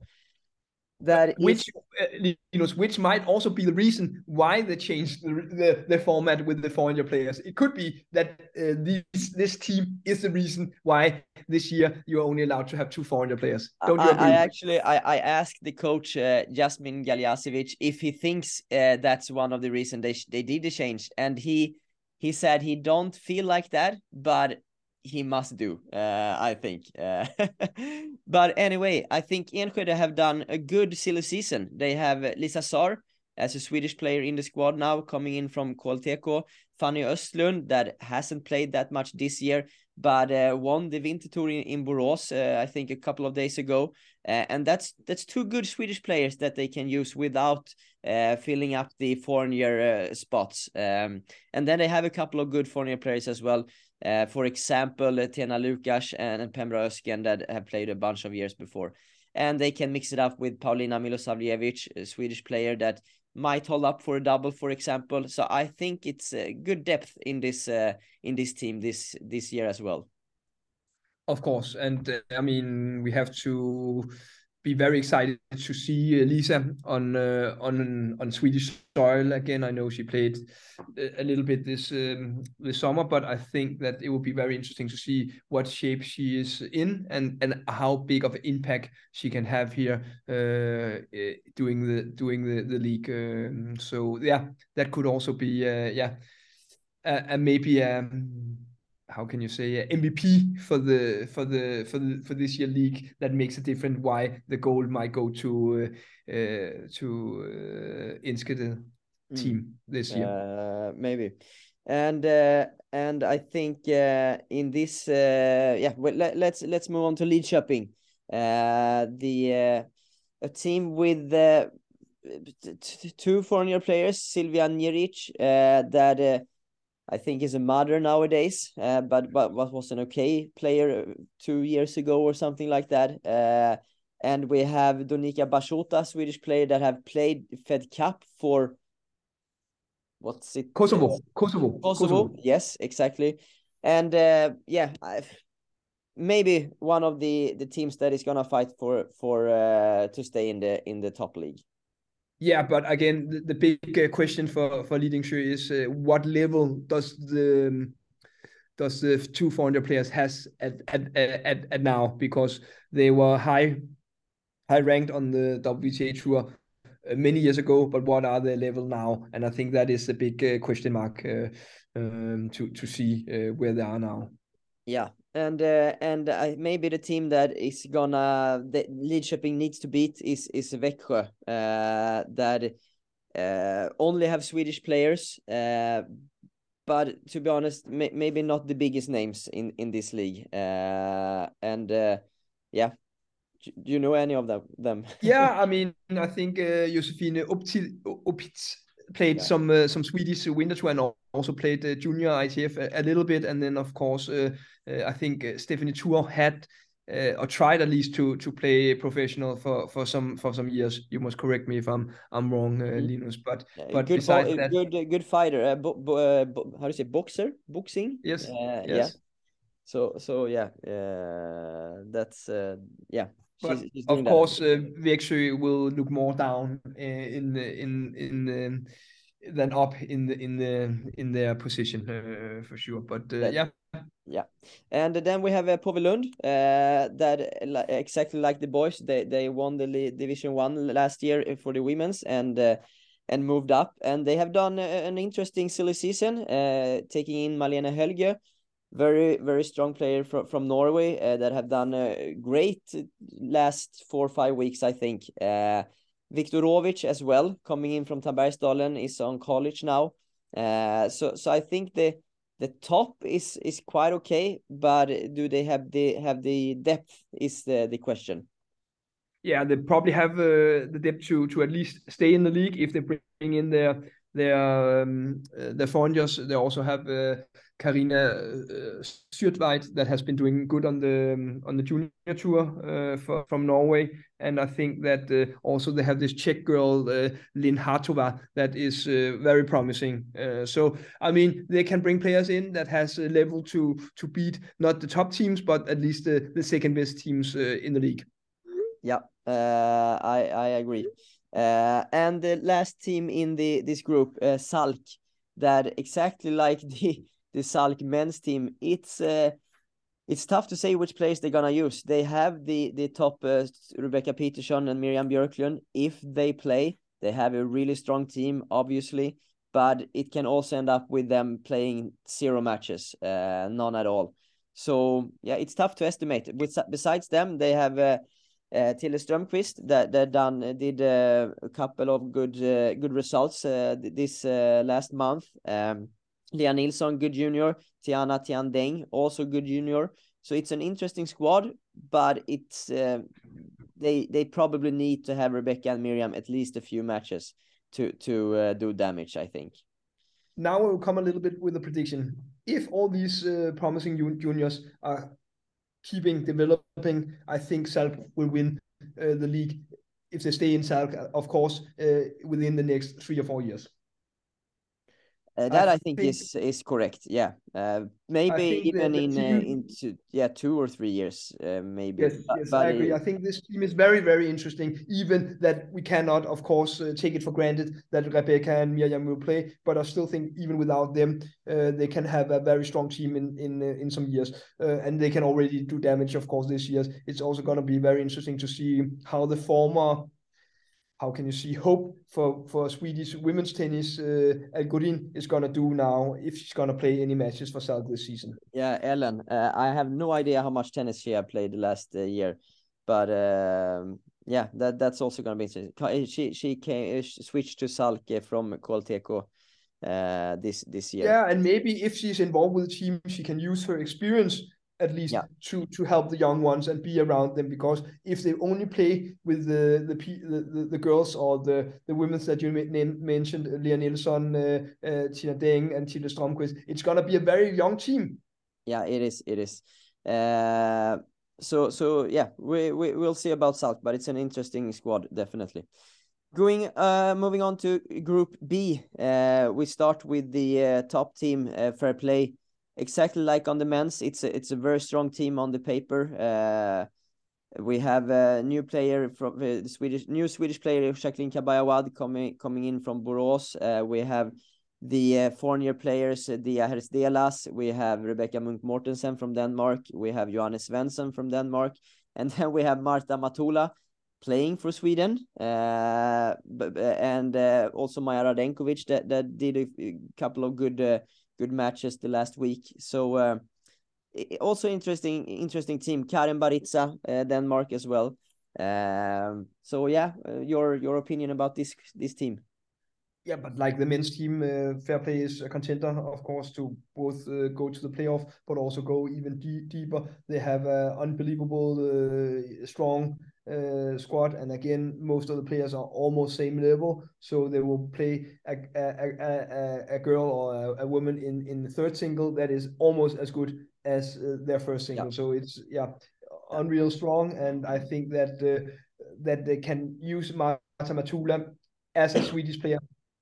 That is- which uh, you know which might also be the reason why they changed the, the, the format with the foreigner players. It could be that uh, this this team is the reason why this year you're only allowed to have two foreigner players. Don't you I, agree? I actually I, I asked the coach uh, Jasmin Galjasevic if he thinks uh, that's one of the reason they they did the change, and he he said he don't feel like that, but he must do. Uh, I think. Uh, [laughs] but anyway, I think Enskede have done a good silly season. They have Lisa Sar as a Swedish player in the squad now, coming in from KLTK. Fanny Östlund that hasn't played that much this year, but uh, won the Winter Tour in, in Borås, uh, I think a couple of days ago. Uh, and that's that's two good Swedish players that they can use without uh, filling up the foreign year uh, spots. Um, and then they have a couple of good foreign year players as well. Uh, for example, uh, Tena Lukas and, and Pemra Özgen that have played a bunch of years before. And they can mix it up with Paulina Milosavljevic, a Swedish player that might hold up for a double, for example. So I think it's a good depth in this uh, in this team this this year as well. of course and uh, i mean we have to be very excited to see uh, Lisa on uh, on on Swedish soil again. I know she played a little bit this um, this summer, but I think that it will be very interesting to see what shape she is in and and how big of an impact she can have here uh, doing the doing the the league. Um, so yeah, that could also be uh, yeah, and maybe. Um, how can you say MVP for the for the for the for this year league? That makes a difference why the goal might go to uh, uh to uh, Enskede mm. team this year. Uh, maybe. And uh, and I think uh, in this uh, yeah well, let, let's let's move on to Lidköping uh, the uh, a team with uh, two foreign players Silvia Njeric uh, that uh, I think is a mother nowadays, uh, but but what was an okay player uh, two years ago or something like that. Uh, and we have Donika Bashota, Swedish player that have played Fed Cup for what's it? Kosovo. Kosovo. Kosovo. Kosovo. Yes, exactly. And uh, yeah, I've, maybe one of the the teams that is gonna fight for for uh, to stay in the in the top league. Yeah, but again, the, the big uh, question for for Lidingsjø is uh, what level does the um, does the two 400 players has at, at at at now because they were high high ranked on the WTA tour uh, many years ago, but what are the level now? And I think that is a big uh, question mark uh, um, to to see uh, where they are now. Yeah, and uh, and uh, maybe the team that is gonna that Lidköping needs to beat is is Växjö uh, that uh, only have Swedish players uh, but to be honest may, maybe not the biggest names in in this league uh, and uh, yeah do you know any of them them [laughs] yeah I mean I think uh, Josefine Opitz played yeah. some uh, some Swedish winter tour also played uh, junior ITF a, a, little bit, and then of course uh, uh I think uh, Stephanie Tour had uh, or tried at least to to play professional for for some for some years. You must correct me if I'm I'm wrong, mm. Linus. But but good besides that, good good fighter. Bo, bo, bo, how do you say boxer? Boxing. Yes. yes. Yeah. So so yeah, that's yeah but she's, she's of course, uh, will look more down in in in um, than up in the in the in their position uh, for sure. But uh, yeah. Yeah, and then we have uh, Påvelund, uh, that uh, exactly like the boys, they they won the Division One last year for the women's and uh, and moved up, and they have done an interesting silly season, uh, taking in Malene Helgø, very very strong player from from Norway uh, that have done a great last four or five weeks I think. Viktorovic as well coming in from Tabergsdalen is on college now. Uh, so so I think the the top is is quite okay, but do they have the have the depth is the the question. Yeah, they probably have uh, the depth to to at least stay in the league if they bring in their their um, uh, foreigners. They also have uh, Karina uh, Syrtveit that has been doing good on the um, on the junior tour uh, for, from Norway, and I think that uh, also they have this Czech girl uh, Lynn Hartova that is uh, very promising. Uh, so I mean they can bring players in that has a level to to beat not the top teams but at least the, the second best teams in the league. Yeah, I I agree. and the last team in the this group, Salk, that exactly like [laughs] the the Salk men's team, it's uh, it's tough to say which players they're gonna use. They have the the top uh, Rebecca Peterson and Mirjam Björklund. If they play, they have a really strong team, obviously, but it can also end up with them playing zero matches, uh, none at all. So yeah, it's tough to estimate. With besides them, they have. Uh, uh, Tille Strömqvist that that done uh, did uh, a couple of good uh, good results uh, this uh, last month. Um, Leah Nilsson, good junior. Tiana Tian Tiandeng, also good junior. So it's an interesting squad, but it's uh, they they probably need to have Rebecca and Mirjam at least a few matches to to uh, do damage. I think. Now we'll come a little bit with a prediction. If all these uh, promising juniors are keeping developing, I think Salk will win uh, the league if they stay in Salk, of course, uh, within the next three or four years. Uh, that I, I think, think, is is correct. Yeah, uh, maybe even in uh, into yeah two or three years, uh, maybe. Yes, but, yes, but I agree. I think this team is very very interesting. Even that we cannot, of course, uh, take it for granted that Rebecca and Mirjam will play, but I still think even without them, uh, they can have a very strong team in in in some years, and they can already do damage. Of course, this year it's also going to be very interesting to see how the former how can you see hope for for Swedish women's tennis uh, Allgurin is gonna do now if she's gonna play any matches for South this season? Yeah, Ellen, uh, I have no idea how much tennis she have played the last uh, year, but um, yeah, that that's also gonna be interesting. She she came she switched to Salke from KLTK uh, this this year. Yeah, and maybe if she's involved with the team, she can use her experience at least yeah. to to help the young ones and be around them because if they only play with the the the, the girls or the the women that you mentioned Lea Nilsson, uh, uh, Tina Deng and Tilde Stromquist it's gonna be a very young team. Yeah it is it is. Uh so so yeah we, we we'll see about Salk but it's an interesting squad definitely. Going, uh, moving on to Group B, uh, we start with the uh, top team, uh, Fair Play, exactly like on the men's, it's a, it's a very strong team on the paper. Uh, we have a new player from the Swedish new Swedish player Jacqueline Cabaj Awad coming coming in from Borås. Uh, we have the uh, foreign players uh, Dia Herstelas. We have Rebecca Munk Mortensen from Denmark. We have Johannes Svendsen from Denmark, [laughs] and then we have Marta Matula playing for Sweden, uh, and uh, also Maja Radenkovic that that did a couple of good uh, good matches the last week. So uh, also interesting interesting team. Karen Barritza, uh, Denmark as well. Um, so yeah, uh, your your opinion about this this team? Yeah, but like the men's team, uh, Fair Play is a contender, of course, to both uh, go to the playoff, but also go even deeper. They have an unbelievable, uh, strong uh, squad, and again, most of the players are almost same level, so they will play a a, a, a girl or a, a, woman in in the third single that is almost as good as uh, their first single. Yeah. So it's yeah, unreal strong, and I think that uh, that they can use Marta Matula as a Swedish player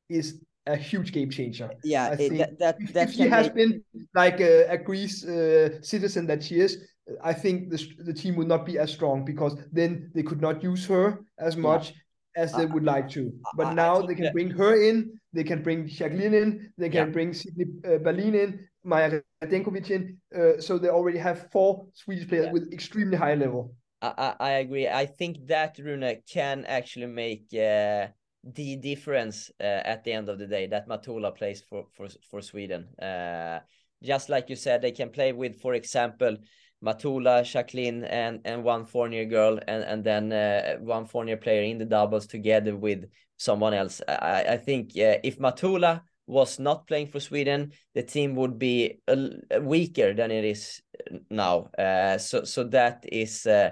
is a huge game changer. Yeah, I think that that, that she has been like a, a Greece uh, citizen that she is, I think the the team would not be as strong because then they could not use her as much yeah. as they would like to. But I, now I they can that... bring her in, they can bring Jacqueline in, they can yeah. bring Sydney uh, Berlin in, Maja Radenkovic in. Uh, so they already have four Swedish players yeah. with extremely high level. I, I agree. I think that Rune can actually make uh, the difference uh, at the end of the day that Matula plays for for for Sweden. Uh, just like you said, they can play with, for example, Matula, Jacqueline, and and one Fournier girl, and and then uh, one Fournier player in the doubles together with someone else. I I think uh, if Matula was not playing for Sweden, the team would be a, weaker than it is now. Uh, so so that is uh,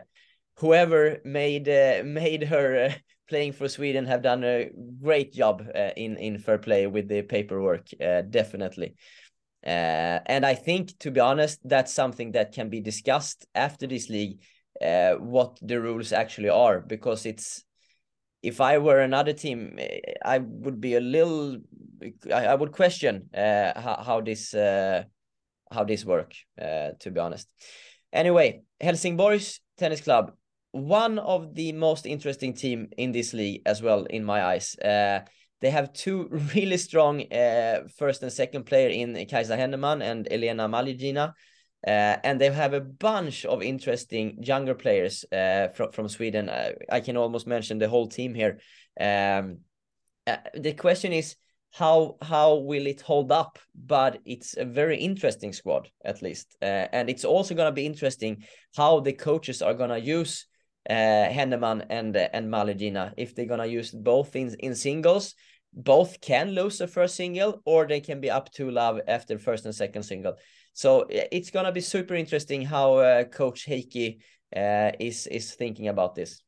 whoever made uh, [laughs] made her uh, playing for Sweden have done a great job uh, in in fair play with the paperwork. Uh, definitely. Uh, and I think, to be honest, that's something that can be discussed after this league, uh, what the rules actually are, because it's. If I were another team, I would be a little. I, I would question uh, how, how this uh, how this work. Uh, to be honest. Anyway, Helsingborgs Tennis Club, one of the most interesting team in this league as well, in my eyes. Uh, they have two [laughs] really strong uh, first and second player in Kajsa Henneman and Elena Maligina. Uh, and they have a bunch of interesting younger players uh, from from Sweden. Uh, I can almost mention the whole team here. Um, uh, the question is how how will it hold up? But it's a very interesting squad at least, uh, and it's also gonna be interesting how the coaches are gonna use uh, Henneman and and Maligina if they're gonna use both in in singles both can lose the first single or they can be up to love after first and second single. So it's gonna be super interesting how uh, Coach Heikki uh, is is thinking about this.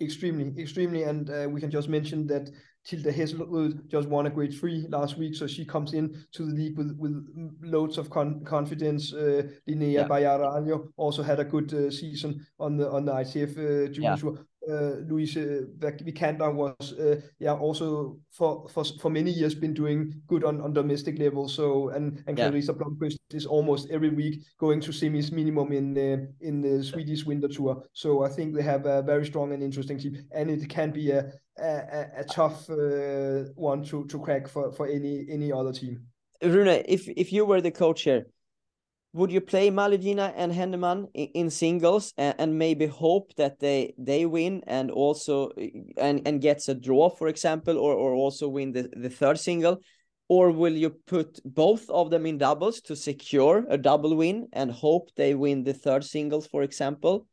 Extremely, extremely, and uh, we can just mention that Tilda Hesselud just won a grade three last week, so she comes in to the league with, with loads of con- confidence. Uh, Linnea yeah. Also had a good uh, season on the on the ITF uh, Junior yeah. Uh, Louise Vikander was uh, yeah also for, for for many years been doing good on, on domestic level. So and and Clarissa yeah. Blomqvist is almost every week going to semis minimum in uh, in the Swedish Winter Tour. So I think they have a very strong and interesting team, and it can be a a, a tough uh, one to to crack for for any any other team. Rune, if if you were the coach here, would you play Malugina and Henneman in, in singles and, and, maybe hope that they they win and also and and gets a draw, for example, or or also win the the third single? Or will you put both of them in doubles to secure a double win and hope they win the third singles, for example?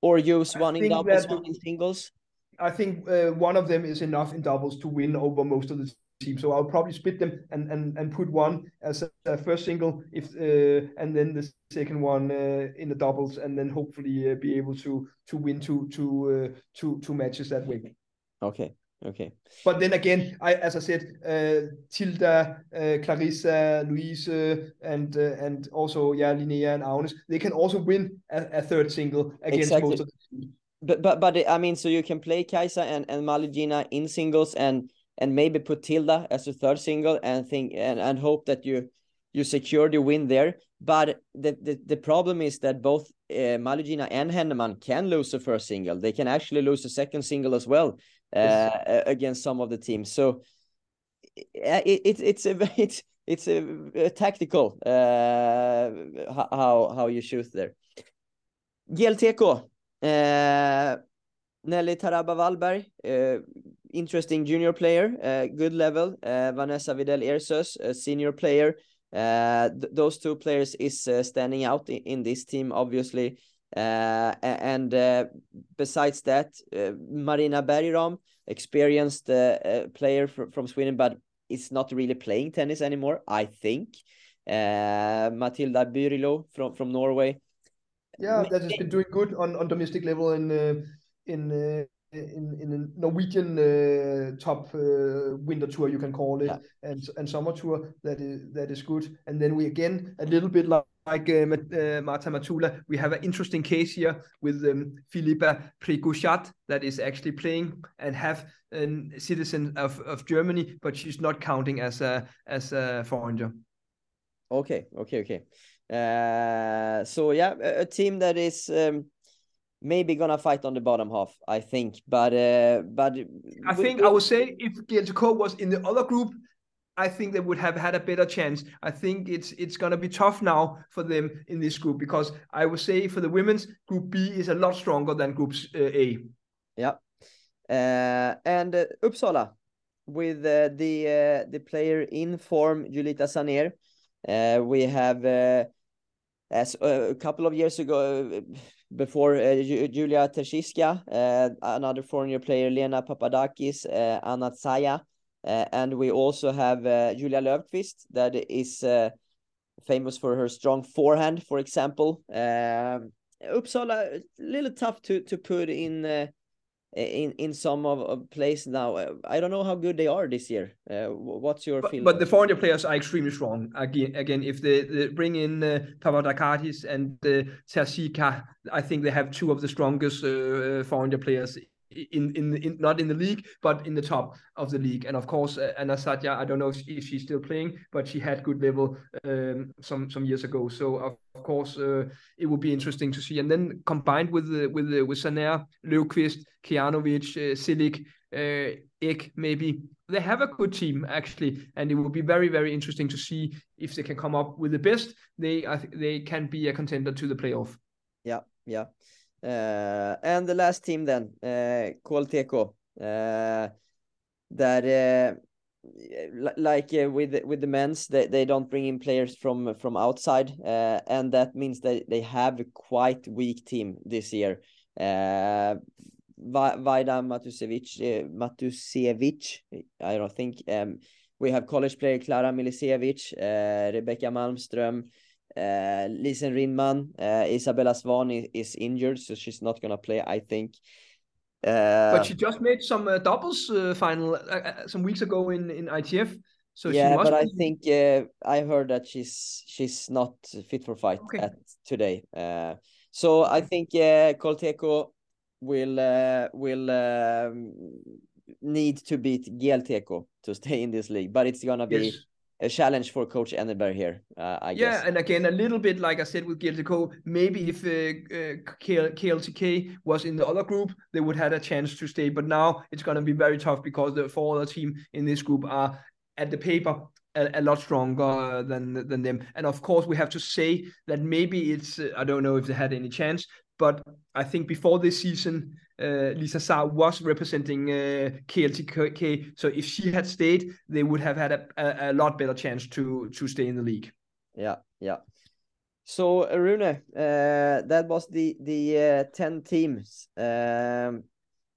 Or use one in doubles, one in singles? I think uh, one of them is enough in doubles to win over most of the team. So I'll probably split them and and and put one as a, a first single if uh, and then the second one uh, in the doubles and then hopefully uh, be able to to win two two uh, two two matches that way. Okay. Okay. But then again, I as I said, uh, Tilda, uh, Clarissa, Louise, and and also yeah, Linnea and Agnes, they can also win a, a third single against exactly. most of the but but but I mean, so you can play Kaisa and and Malugina in singles and and maybe put Tilda as a third single and think and, and hope that you you secure the win there. But the, the, the problem is that both uh, Malugina and Henneman can lose the first single. They can actually lose the second single as well uh, yes. against some of the teams. So it, it, it's a [laughs] it's it's a, a tactical uh, how how you shoot there. GLTK, uh, Nelly Taraba Wallberg, uh, interesting junior player, uh, good level. Uh, Vanessa Videll Ersös, a senior player. Uh, th those two players is uh, standing out in, in, this team, obviously. Uh, and uh, besides that, Marina Bergram, experienced player fr from Sweden, but is not really playing tennis anymore, I think. Matilda Byrilo from, from Norway. Yeah, that has been doing good on, on domestic level in in in in a Norwegian uh, top uh, winter tour you can call it yeah. and and summer tour that is that is good and then we again a little bit like like uh, uh, Marta Matula, we have an interesting case here with um, Philippa Prigozhat that is actually playing and have a citizen of, of Germany, but she's not counting as a as a foreigner. Okay, okay, okay. Uh, so yeah, a, a team that is um, maybe gonna fight on the bottom half, I think. But uh, but I think I would say if GLTK was in the other group, I think they would have had a better chance. I think it's it's gonna be tough now for them in this group because I would say for the women's group B is a lot stronger than group uh, A. Yeah, uh, and uh, Uppsala with uh, the uh, the player in form Julita Saner. Uh, we have Uh, as a couple of years ago before uh, Julia Terziyska, uh, another foreigner player, Lena Papadakis, uh, Anna Tsaya, and we also have Julia Löfqvist that is famous for her strong forehand, for example. Uppsala, a little tough to to put in in in some of, of now. Uh, I don't know how good they are this year. Uh, what's your but, feeling? But the foreign players are extremely strong. Again, again, if they, they bring in uh, Papadakis and uh, Terzika, I think they have two of the strongest uh, uh foreign players in, in in not in the league, but in the top of the league. And of course, uh, Anastasia, I don't know if, if, she's still playing, but she had good level um, some some years ago. So of, of course, uh, it would be interesting to see. And then combined with uh, with uh, with Saner, Löfqvist, Kijanovic, uh, Silic, uh, Ek, maybe they have a good team actually, and it will be very very interesting to see if they can come up with the best. They I th- they can be a contender to the playoff. Yeah, yeah. Uh, and the last team then, uh, GLTK, uh, that like uh, with with the men's, they, they don't bring in players from from outside, uh, and that means that they have a quite weak team this year. Uh, Vaida Matusevic, uh, I don't think. Um, we have college player Clara Milicevic, Rebecca Malmström, uh, Lisen Rinman, uh, Isabella Swan is, is, injured, so she's not gonna play, I think. Uh, but she just made some uh, doubles uh, final some weeks ago in in ITF. So yeah, but. I think uh, I heard that she's she's not fit for fight okay. at today. Uh, so I think uh, GLTK will uh, will um, need to beat GLTK to stay in this league, but it's gonna be yes. A challenge for Coach Enneberg here, uh, I yeah, guess. Yeah, and again, a little bit like I said with GLTK, maybe if uh, uh KLTK was in the other group, they would have a chance to stay. But now it's gonna be very tough because the four other team in this group are at the paper a, a, lot stronger than than them. And of course, we have to say that maybe it's uh, I don't know if they had any chance, but I think before this season, uh, Lisa Saar was representing uh, KLTK. So if she had stayed, they would have had a, a, a, lot better chance to to stay in the league. Yeah, yeah. So Rune, uh, that was the the uh, ten teams. Um,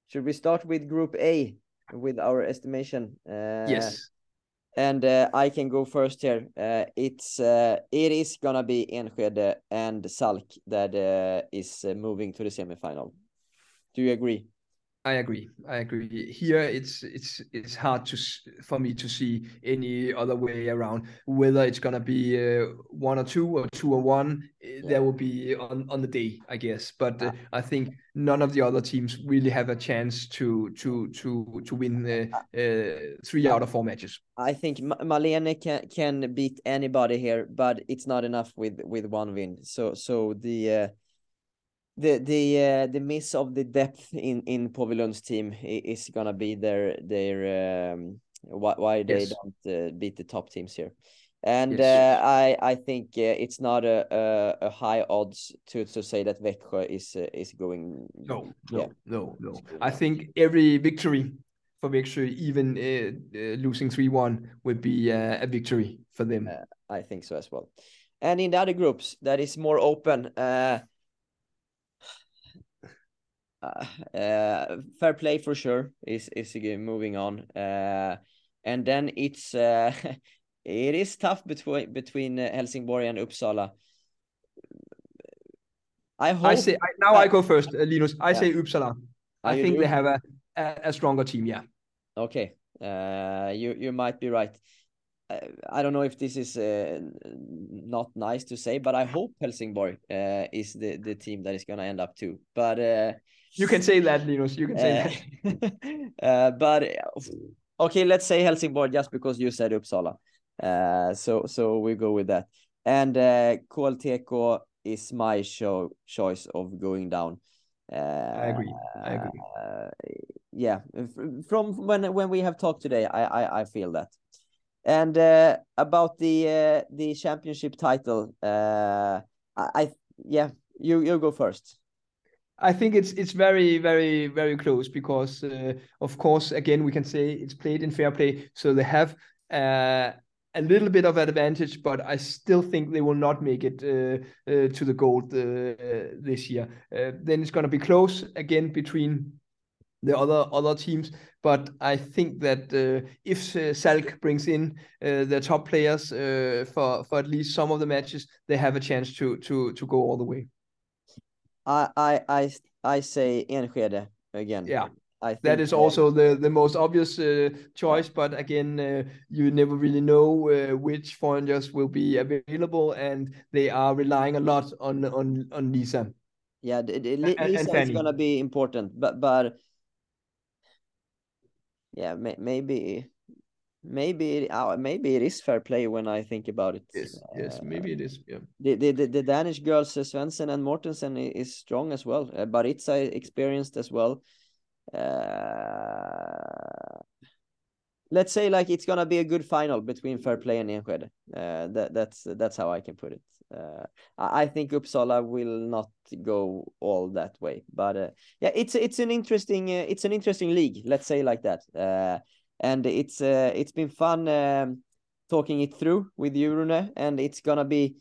should we start with Group A with our estimation? Uh, yes and uh, I can go first here. Uh, it's uh, it is gonna be Enskede and Salk that uh, is uh, moving to the semifinal. Do you agree? I agree. I agree. Here, it's it's it's hard to for me to see any other way around. Whether it's gonna be uh, one or two or two or one, eh, yeah. there will be on on the day, I guess. But uh, I think none of the other teams really have a chance to to to to win uh, uh three out of four matches. I think Malene can can beat anybody here, but it's not enough with with one win. So so the uh, the the uh, the miss of the depth in in Påvelund's team is gonna be their their um, why why they yes. don't uh, beat the top teams here, and yes. uh, I I think uh, it's not a, a, a high odds to to say that Växjö is uh, is going. No, no, yeah. no, no. I think every victory for Växjö, even uh, losing three one, would be a victory for them. I think so as well. And in the other groups, that is more open. Uh, uh, fair play for sure is is moving on. Uh, and then it's uh, [laughs] it is tough between between uh, Helsingborg and Uppsala. I hope I say I, now I go first uh, Linus. I yeah. say Uppsala. I think they have a, a, a stronger team yeah. Okay. Uh you you might be right. I don't know if this is uh, not nice to say, but I hope Helsingborg uh, is the, the team that is going to end up too. But uh, you can say that, Linus. You can say that. Uh, [laughs] but okay, let's say Helsingborg just because you said Uppsala. Uh, so so we go with that. And uh, is my show choice of going down. Uh, I agree. I agree. Uh, yeah, from when when we have talked today, I I, I feel that. And uh, about the uh, the championship title, uh, I, I yeah, you you go first. I think it's it's very very very close because uh, of course again we can say it's played in fair play, so they have uh, a little bit of advantage, but I still think they will not make it uh, uh to the gold uh, this year. Uh, then it's going to be close again between the other other teams, but I think that if Salk brings in their top players for for at least some of the matches, they have a chance to to to go all the way. I I I I say Enskede again. Yeah. I think that is also the the most obvious uh, choice, but again, uh, you never really know uh, which foreigners will be available, and they are relying a lot on on on Lisa. Yeah, the, the, Lisa and, and is gonna be important, but but yeah, may, maybe maybe uh, maybe it is fair play when I think about it. Yes, yes, maybe it is. Yeah. The the, the, the Danish girls uh, Svendsen and Mortensen is strong as well. Uh, Barritza experienced as well. Uh, let's say like it's gonna be a good final between fair play and Enskede. Uh, that that's that's how I can put it. Uh, I, I think Uppsala will not go all that way, but uh, yeah, it's it's an interesting uh, it's an interesting league. Let's say like that. Uh, and it's uh, it's been fun um, talking it through with you, Rune, and it's gonna be.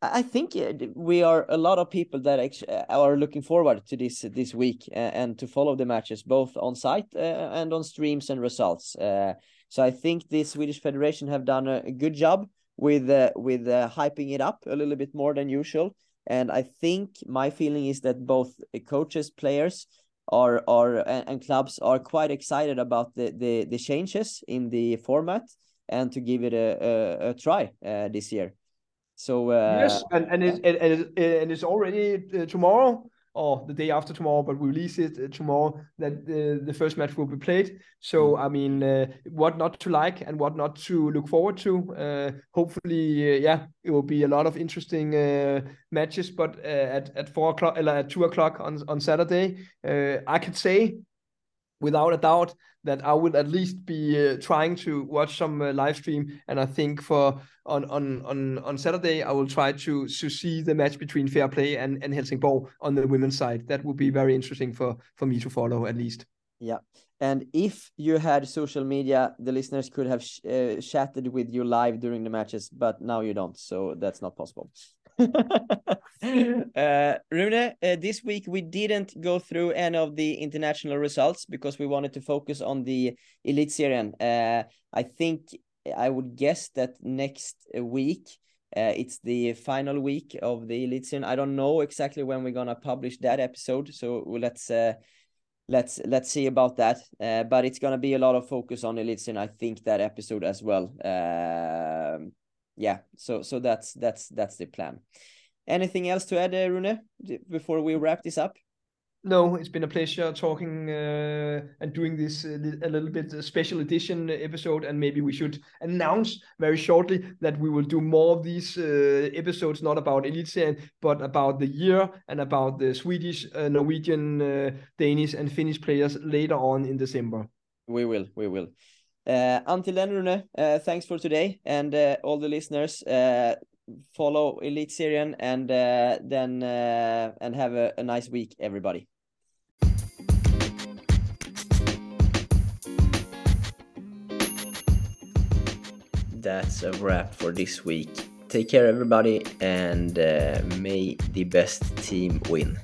I think uh, we are a lot of people that uh, are looking forward to this this week and, and to follow the matches both on site uh, and on streams and results. Uh, so I think the Swedish Federation have done a, good job with uh, with hyping it up a little bit more than usual. And I think my feeling is that both coaches, players, are are and clubs are quite excited about the the, the changes in the format and to give it a a, a try uh, this year. So uh, yes, and and it's and, and it's already uh, tomorrow or the day after tomorrow, but we release it uh, tomorrow, that the, the first match will be played. So, mm. I mean, uh, what not to like and what not to look forward to. Uh, hopefully, uh, yeah, it will be a lot of interesting uh, matches, but at, at four o'clock, at two o'clock on, on Saturday, I could say without a doubt that I would at least be uh, trying to watch some uh, live stream. And I think for on on on on Saturday, I will try to to see the match between Fair Play and and Helsingborg on the women's side. That would be very interesting for for me to follow at least. Yeah. And if you had social media, the listeners could have sh uh, chatted with you live during the matches, but now you don't. So that's not possible. [laughs] uh, Rune, uh, this week we didn't go through any of the international results because we wanted to focus on the Elitserien. Uh, I think I would guess that next week uh, it's the final week of the Elitserien. I don't know exactly when we're gonna publish that episode, so let's uh, let's let's see about that. Uh, but it's gonna be a lot of focus on Elitserien. I think that episode as well. Um, yeah so so that's that's that's the plan. Anything else to add uh, rune before we wrap this up? No it's been a pleasure talking uh, and doing this uh, a little bit uh, special edition episode and maybe we should announce very shortly that we will do more of these uh, episodes not about elite but about the year and about the swedish uh, norwegian danish and finnish players later on in december. We will we will. uh, until then, Rune, uh, thanks for today, and uh, all the listeners. Uh, follow Elitserien and uh, then uh, and have a, a nice week, everybody. That's a wrap for this week. Take care, everybody, and may the best team win.